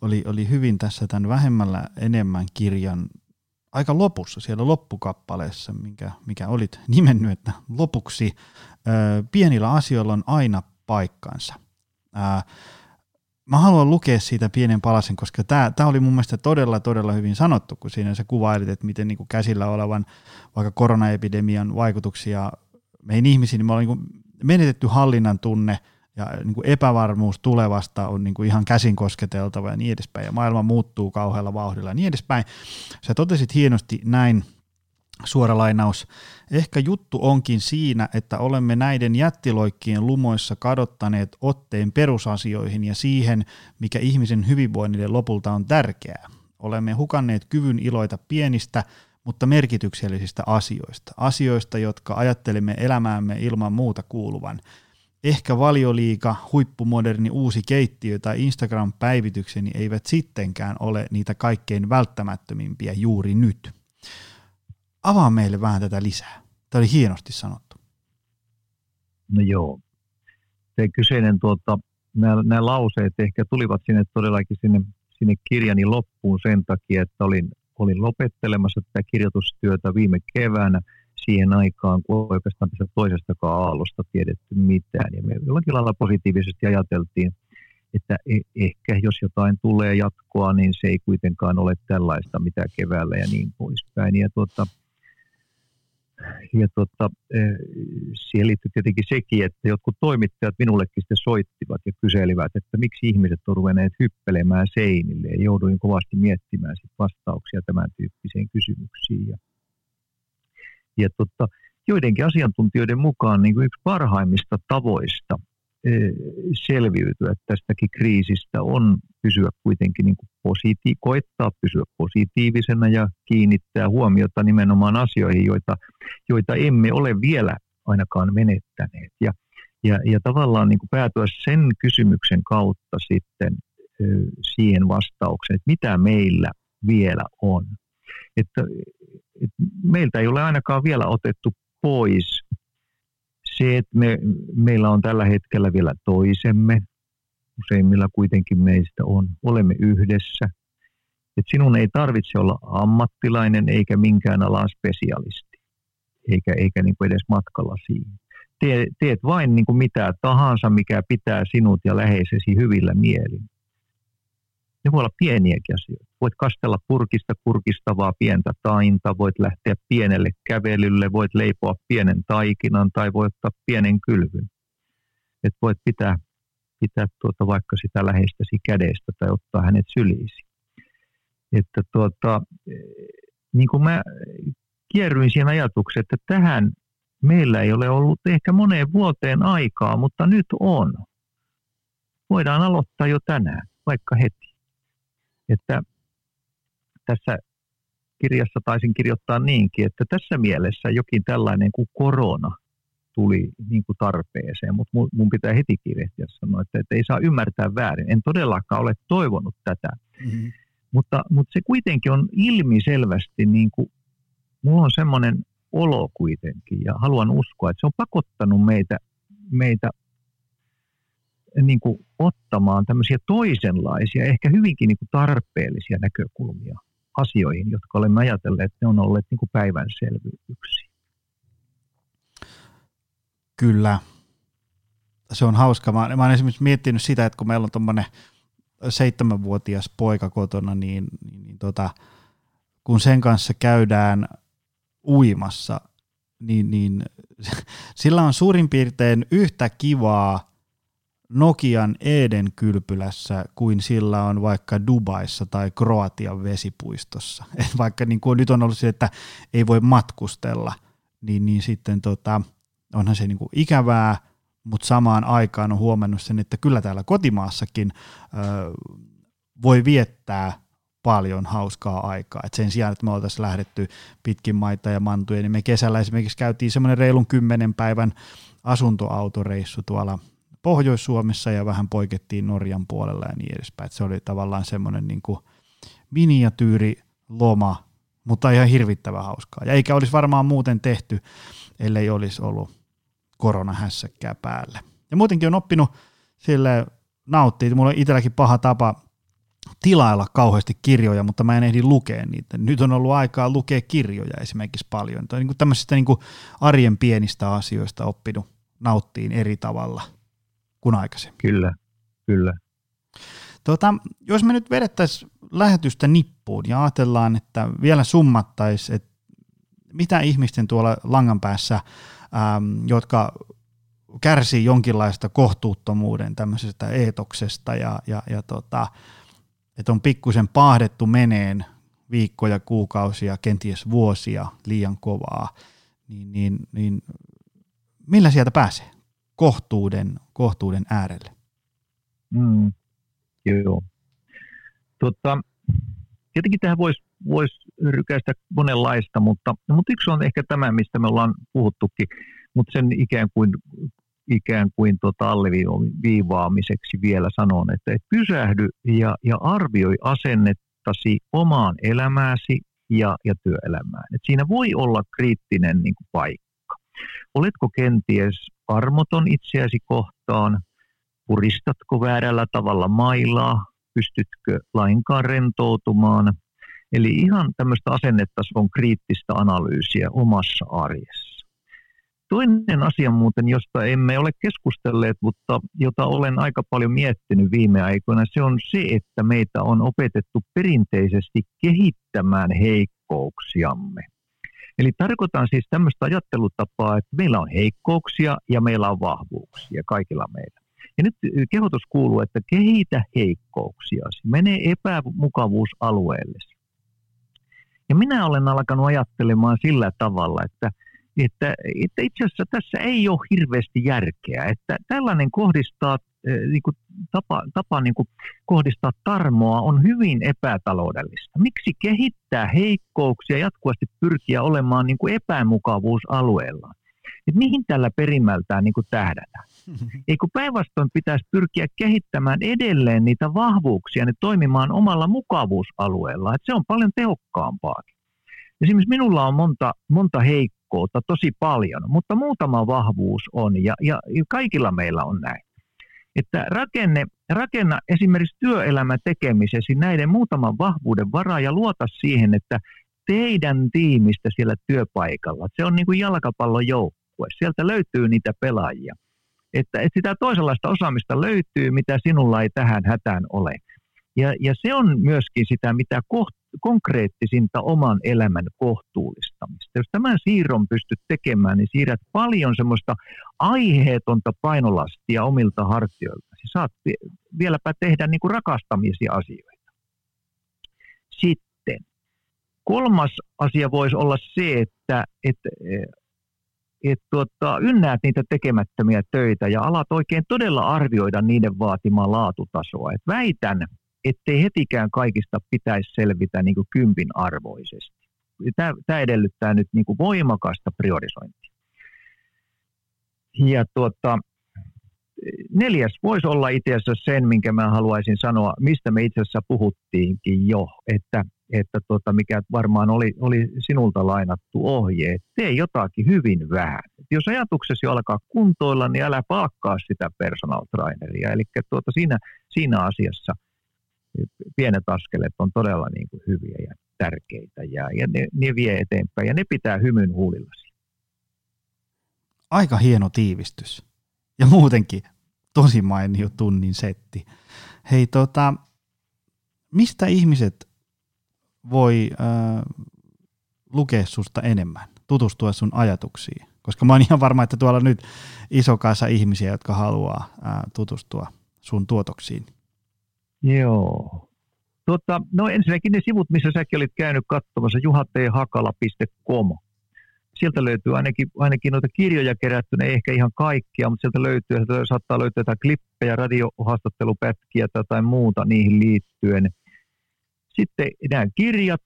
oli, oli hyvin tässä tämän vähemmällä enemmän kirjan aika lopussa, siellä loppukappaleessa, minkä, mikä olit nimennyt, että lopuksi ö, pienillä asioilla on aina paikkansa. Mä haluan lukea siitä pienen palasen, koska tämä oli mun mielestä todella, todella hyvin sanottu, kun siinä sä kuvailit, että miten niin kuin käsillä olevan vaikka koronaepidemian vaikutuksia meihin ihmisiin, niin me ollaan niin menetetty hallinnan tunne ja niin kuin epävarmuus tulevasta on niin kuin ihan käsin kosketeltava ja niin edespäin, ja maailma muuttuu kauhealla vauhdilla ja niin edespäin. Sä totesit hienosti näin, suora lainaus, ehkä juttu onkin siinä, että olemme näiden jättiloikkien lumoissa kadottaneet otteen perusasioihin ja siihen, mikä ihmisen hyvinvoinnille lopulta on tärkeää. Olemme hukanneet kyvyn iloita pienistä, mutta merkityksellisistä asioista. Asioista, jotka ajattelemme elämäämme ilman muuta kuuluvan. Ehkä valioliika, huippumoderni uusi keittiö tai Instagram-päivitykseni eivät sittenkään ole niitä kaikkein välttämättömimpiä juuri nyt. Avaa meille vähän tätä lisää. Tämä oli hienosti sanottu. No joo. Se kyseinen, tuota, nämä, nämä lauseet ehkä tulivat sinne todellakin sinne, sinne kirjani loppuun sen takia, että olin olin lopettelemassa tätä kirjoitustyötä viime keväänä siihen aikaan, kun oikeastaan tästä toisestakaan aallosta tiedetty mitään. Ja me jollakin lailla positiivisesti ajateltiin, että e- ehkä jos jotain tulee jatkoa, niin se ei kuitenkaan ole tällaista, mitä keväällä ja niin poispäin. Ja tuota, ja tota, e, siihen liittyy tietenkin sekin, että jotkut toimittajat minullekin sitten soittivat ja kyselivät, että miksi ihmiset ovat ruvenneet hyppelemään seinille. Ja jouduin kovasti miettimään sit vastauksia tämän tyyppiseen kysymyksiin. Ja, ja tota, joidenkin asiantuntijoiden mukaan niin kuin yksi parhaimmista tavoista selviytyä tästäkin kriisistä on pysyä kuitenkin niin kuin positi- koittaa pysyä positiivisena ja kiinnittää huomiota nimenomaan asioihin, joita, joita emme ole vielä ainakaan menettäneet. Ja, ja, ja tavallaan niin päätyä sen kysymyksen kautta sitten siihen vastaukseen, että mitä meillä vielä on. Että, että meiltä ei ole ainakaan vielä otettu pois se, että me, meillä on tällä hetkellä vielä toisemme, useimmilla kuitenkin meistä on, olemme yhdessä. Et sinun ei tarvitse olla ammattilainen eikä minkään alan spesialisti, eikä, eikä niin kuin edes matkalla siihen. Tee, teet vain niin kuin mitä tahansa, mikä pitää sinut ja läheisesi hyvillä mielin. Ne voi olla pieniäkin asioita. Voit kastella purkista kurkistavaa pientä tainta, voit lähteä pienelle kävelylle, voit leipoa pienen taikinan tai voit ottaa pienen kylvyn. Et voit pitää, pitää tuota vaikka sitä läheistäsi kädestä tai ottaa hänet syliisi. Että tuota, niin kuin mä kierryin siinä ajatuksen, että tähän meillä ei ole ollut ehkä moneen vuoteen aikaa, mutta nyt on. Voidaan aloittaa jo tänään, vaikka heti että tässä kirjassa taisin kirjoittaa niinkin, että tässä mielessä jokin tällainen kuin korona tuli niin kuin tarpeeseen, mutta mun pitää heti kirjehtiä sanoa, että, että ei saa ymmärtää väärin. En todellakaan ole toivonut tätä, mm-hmm. mutta, mutta se kuitenkin on ilmiselvästi, niin kuin, mulla on semmoinen olo kuitenkin ja haluan uskoa, että se on pakottanut meitä, meitä niin kuin ottamaan tämmöisiä toisenlaisia, ehkä hyvinkin niin kuin tarpeellisia näkökulmia asioihin, jotka olemme ajatelleet, että ne on olleet niin päivänselvyyksiä. Kyllä. Se on hauska. Mä, mä olen esimerkiksi miettinyt sitä, että kun meillä on tuommoinen seitsemänvuotias poika kotona, niin, niin, niin tota, kun sen kanssa käydään uimassa, niin, niin sillä on suurin piirtein yhtä kivaa Nokian Eden kylpylässä kuin sillä on vaikka Dubaissa tai Kroatian vesipuistossa. Et vaikka niin kuin nyt on ollut se, että ei voi matkustella, niin, niin sitten tota, onhan se niin kuin ikävää, mutta samaan aikaan on huomannut sen, että kyllä täällä kotimaassakin ö, voi viettää paljon hauskaa aikaa. Et sen sijaan, että me oltaisiin lähdetty pitkin maita ja mantuja, niin me kesällä esimerkiksi käytiin semmoinen reilun kymmenen päivän asuntoautoreissu tuolla – Pohjois-Suomessa ja vähän poikettiin Norjan puolella ja niin edespäin. Et se oli tavallaan semmoinen niin miniatyyri loma, mutta ihan hirvittävän hauskaa. Ja eikä olisi varmaan muuten tehty, ellei olisi ollut koronahässäkkää päälle. Ja muutenkin on oppinut sille nauttia. Mulla on itselläkin paha tapa tilailla kauheasti kirjoja, mutta mä en ehdi lukea niitä. Nyt on ollut aikaa lukea kirjoja esimerkiksi paljon. Tämä on niin tämmöisistä niin arjen pienistä asioista oppinut nauttiin eri tavalla – kuin aikaisemmin. Kyllä, kyllä. Tota, jos me nyt vedettäisiin lähetystä nippuun ja ajatellaan, että vielä summattaisiin, että mitä ihmisten tuolla langan päässä, ähm, jotka kärsii jonkinlaista kohtuuttomuuden tämmöisestä eetoksesta ja, ja, ja tota, että on pikkusen pahdettu meneen viikkoja, kuukausia, kenties vuosia liian kovaa, niin, niin, niin millä sieltä pääsee? Kohtuuden, kohtuuden äärelle? Mm, joo. Tota, tietenkin tähän voisi vois rykäistä monenlaista, mutta, mutta yksi on ehkä tämä, mistä me ollaan puhuttukin, mutta sen ikään kuin, ikään kuin tota alleviivaamiseksi vielä sanon, että et pysähdy ja, ja arvioi asennettasi omaan elämääsi ja, ja työelämään. Et siinä voi olla kriittinen niin kuin paikka. Oletko kenties armoton itseäsi kohtaan? Puristatko väärällä tavalla mailaa? Pystytkö lainkaan rentoutumaan? Eli ihan tämmöistä asennetason kriittistä analyysiä omassa arjessa. Toinen asia muuten, josta emme ole keskustelleet, mutta jota olen aika paljon miettinyt viime aikoina, se on se, että meitä on opetettu perinteisesti kehittämään heikkouksiamme. Eli tarkoitan siis tämmöistä ajattelutapaa, että meillä on heikkouksia ja meillä on vahvuuksia kaikilla meillä. Ja nyt kehotus kuuluu, että kehitä heikkouksia, mene epämukavuusalueelle. Ja minä olen alkanut ajattelemaan sillä tavalla, että, että, että itse asiassa tässä ei ole hirveästi järkeä, että tällainen kohdistaa niin kuin tapa, tapa niin kuin kohdistaa tarmoa on hyvin epätaloudellista. Miksi kehittää heikkouksia jatkuvasti pyrkiä olemaan niin kuin epämukavuusalueella? Et mihin tällä perimmältään niin kuin tähdätään? Eikö päinvastoin pitäisi pyrkiä kehittämään edelleen niitä vahvuuksia ne toimimaan omalla mukavuusalueella? Et se on paljon tehokkaampaakin. Esimerkiksi minulla on monta, monta heikkoutta, tosi paljon, mutta muutama vahvuus on ja, ja kaikilla meillä on näin että rakenne, rakenna esimerkiksi työelämän tekemisesi näiden muutaman vahvuuden varaa ja luota siihen, että teidän tiimistä siellä työpaikalla, se on niin kuin jalkapallon joukkue, sieltä löytyy niitä pelaajia. Että, että sitä toisenlaista osaamista löytyy, mitä sinulla ei tähän hätään ole. Ja, ja se on myöskin sitä, mitä koht, konkreettisinta oman elämän kohtuullistamista. Jos tämän siirron pystyt tekemään, niin siirrät paljon semmoista aiheetonta painolastia omilta hartioilta. Saat vieläpä tehdä niin kuin rakastamisia asioita. Sitten kolmas asia voisi olla se, että, että et tuota, ynnäät niitä tekemättömiä töitä ja alat oikein todella arvioida niiden vaatimaa laatutasoa. Et väitän, ettei hetikään kaikista pitäisi selvitä niin kuin kympin arvoisesti. Tämä, tämä edellyttää nyt niin kuin voimakasta priorisointia. Ja tuota, neljäs voisi olla itse asiassa sen, minkä mä haluaisin sanoa, mistä me itse asiassa puhuttiinkin jo, että, että tuota, mikä varmaan oli, oli sinulta lainattu ohje, että tee jotakin hyvin vähän. Et jos ajatuksesi alkaa kuntoilla, niin älä palkkaa sitä personal traineria. Eli tuota, siinä, siinä asiassa – pienet askeleet on todella niin kuin hyviä ja tärkeitä ja, ja ne, ne vie eteenpäin ja ne pitää hymyn huulillasi. Aika hieno tiivistys ja muutenkin tosi mainio tunnin setti. Hei tota, mistä ihmiset voi äh, lukea susta enemmän, tutustua sun ajatuksiin? Koska mä oon ihan varma, että tuolla nyt iso kanssa ihmisiä, jotka haluaa äh, tutustua sun tuotoksiin. Joo. Tota, no ensinnäkin ne sivut, missä säkin olit käynyt katsomassa, juhathakala.com. Sieltä löytyy ainakin, ainakin noita kirjoja kerättynä, ei ehkä ihan kaikkia, mutta sieltä löytyy, sieltä saattaa löytyä jotain klippejä, radiohaastattelupätkiä tai jotain muuta niihin liittyen. Sitten nämä kirjat,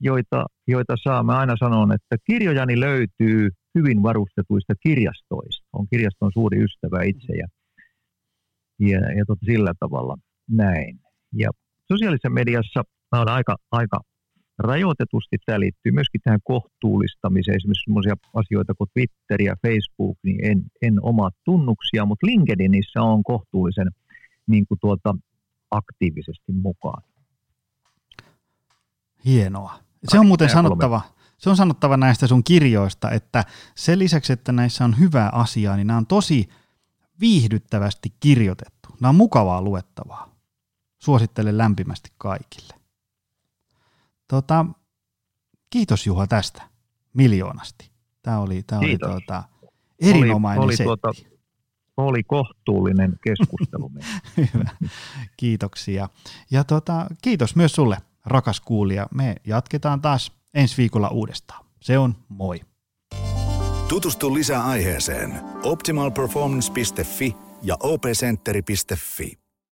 joita, joita saa, mä aina sanon, että kirjojani löytyy hyvin varustetuista kirjastoista. On kirjaston suuri ystävä itse ja, ja, ja tota, sillä tavalla näin. Ja sosiaalisessa mediassa mä olen aika, aika rajoitetusti. Tämä liittyy myöskin tähän kohtuullistamiseen. Esimerkiksi sellaisia asioita kuin Twitter ja Facebook, niin en, en omaa tunnuksia, mutta LinkedInissä on kohtuullisen niin kuin tuota, aktiivisesti mukaan. Hienoa. Se on muuten sanottava, se on sanottava näistä sun kirjoista, että sen lisäksi, että näissä on hyvää asiaa, niin nämä on tosi viihdyttävästi kirjoitettu. Nämä on mukavaa luettavaa. Suosittelen lämpimästi kaikille. Tota, kiitos Juha tästä miljoonasti. Tämä oli, tämä oli tuota, erinomainen oli, oli, tuota, oli kohtuullinen keskustelu. Hyvä, kiitoksia. Ja tuota, kiitos myös sulle, rakas kuulija. Me jatketaan taas ensi viikolla uudestaan. Se on moi. Tutustu lisää aiheeseen optimalperformance.fi ja opcenteri.fi.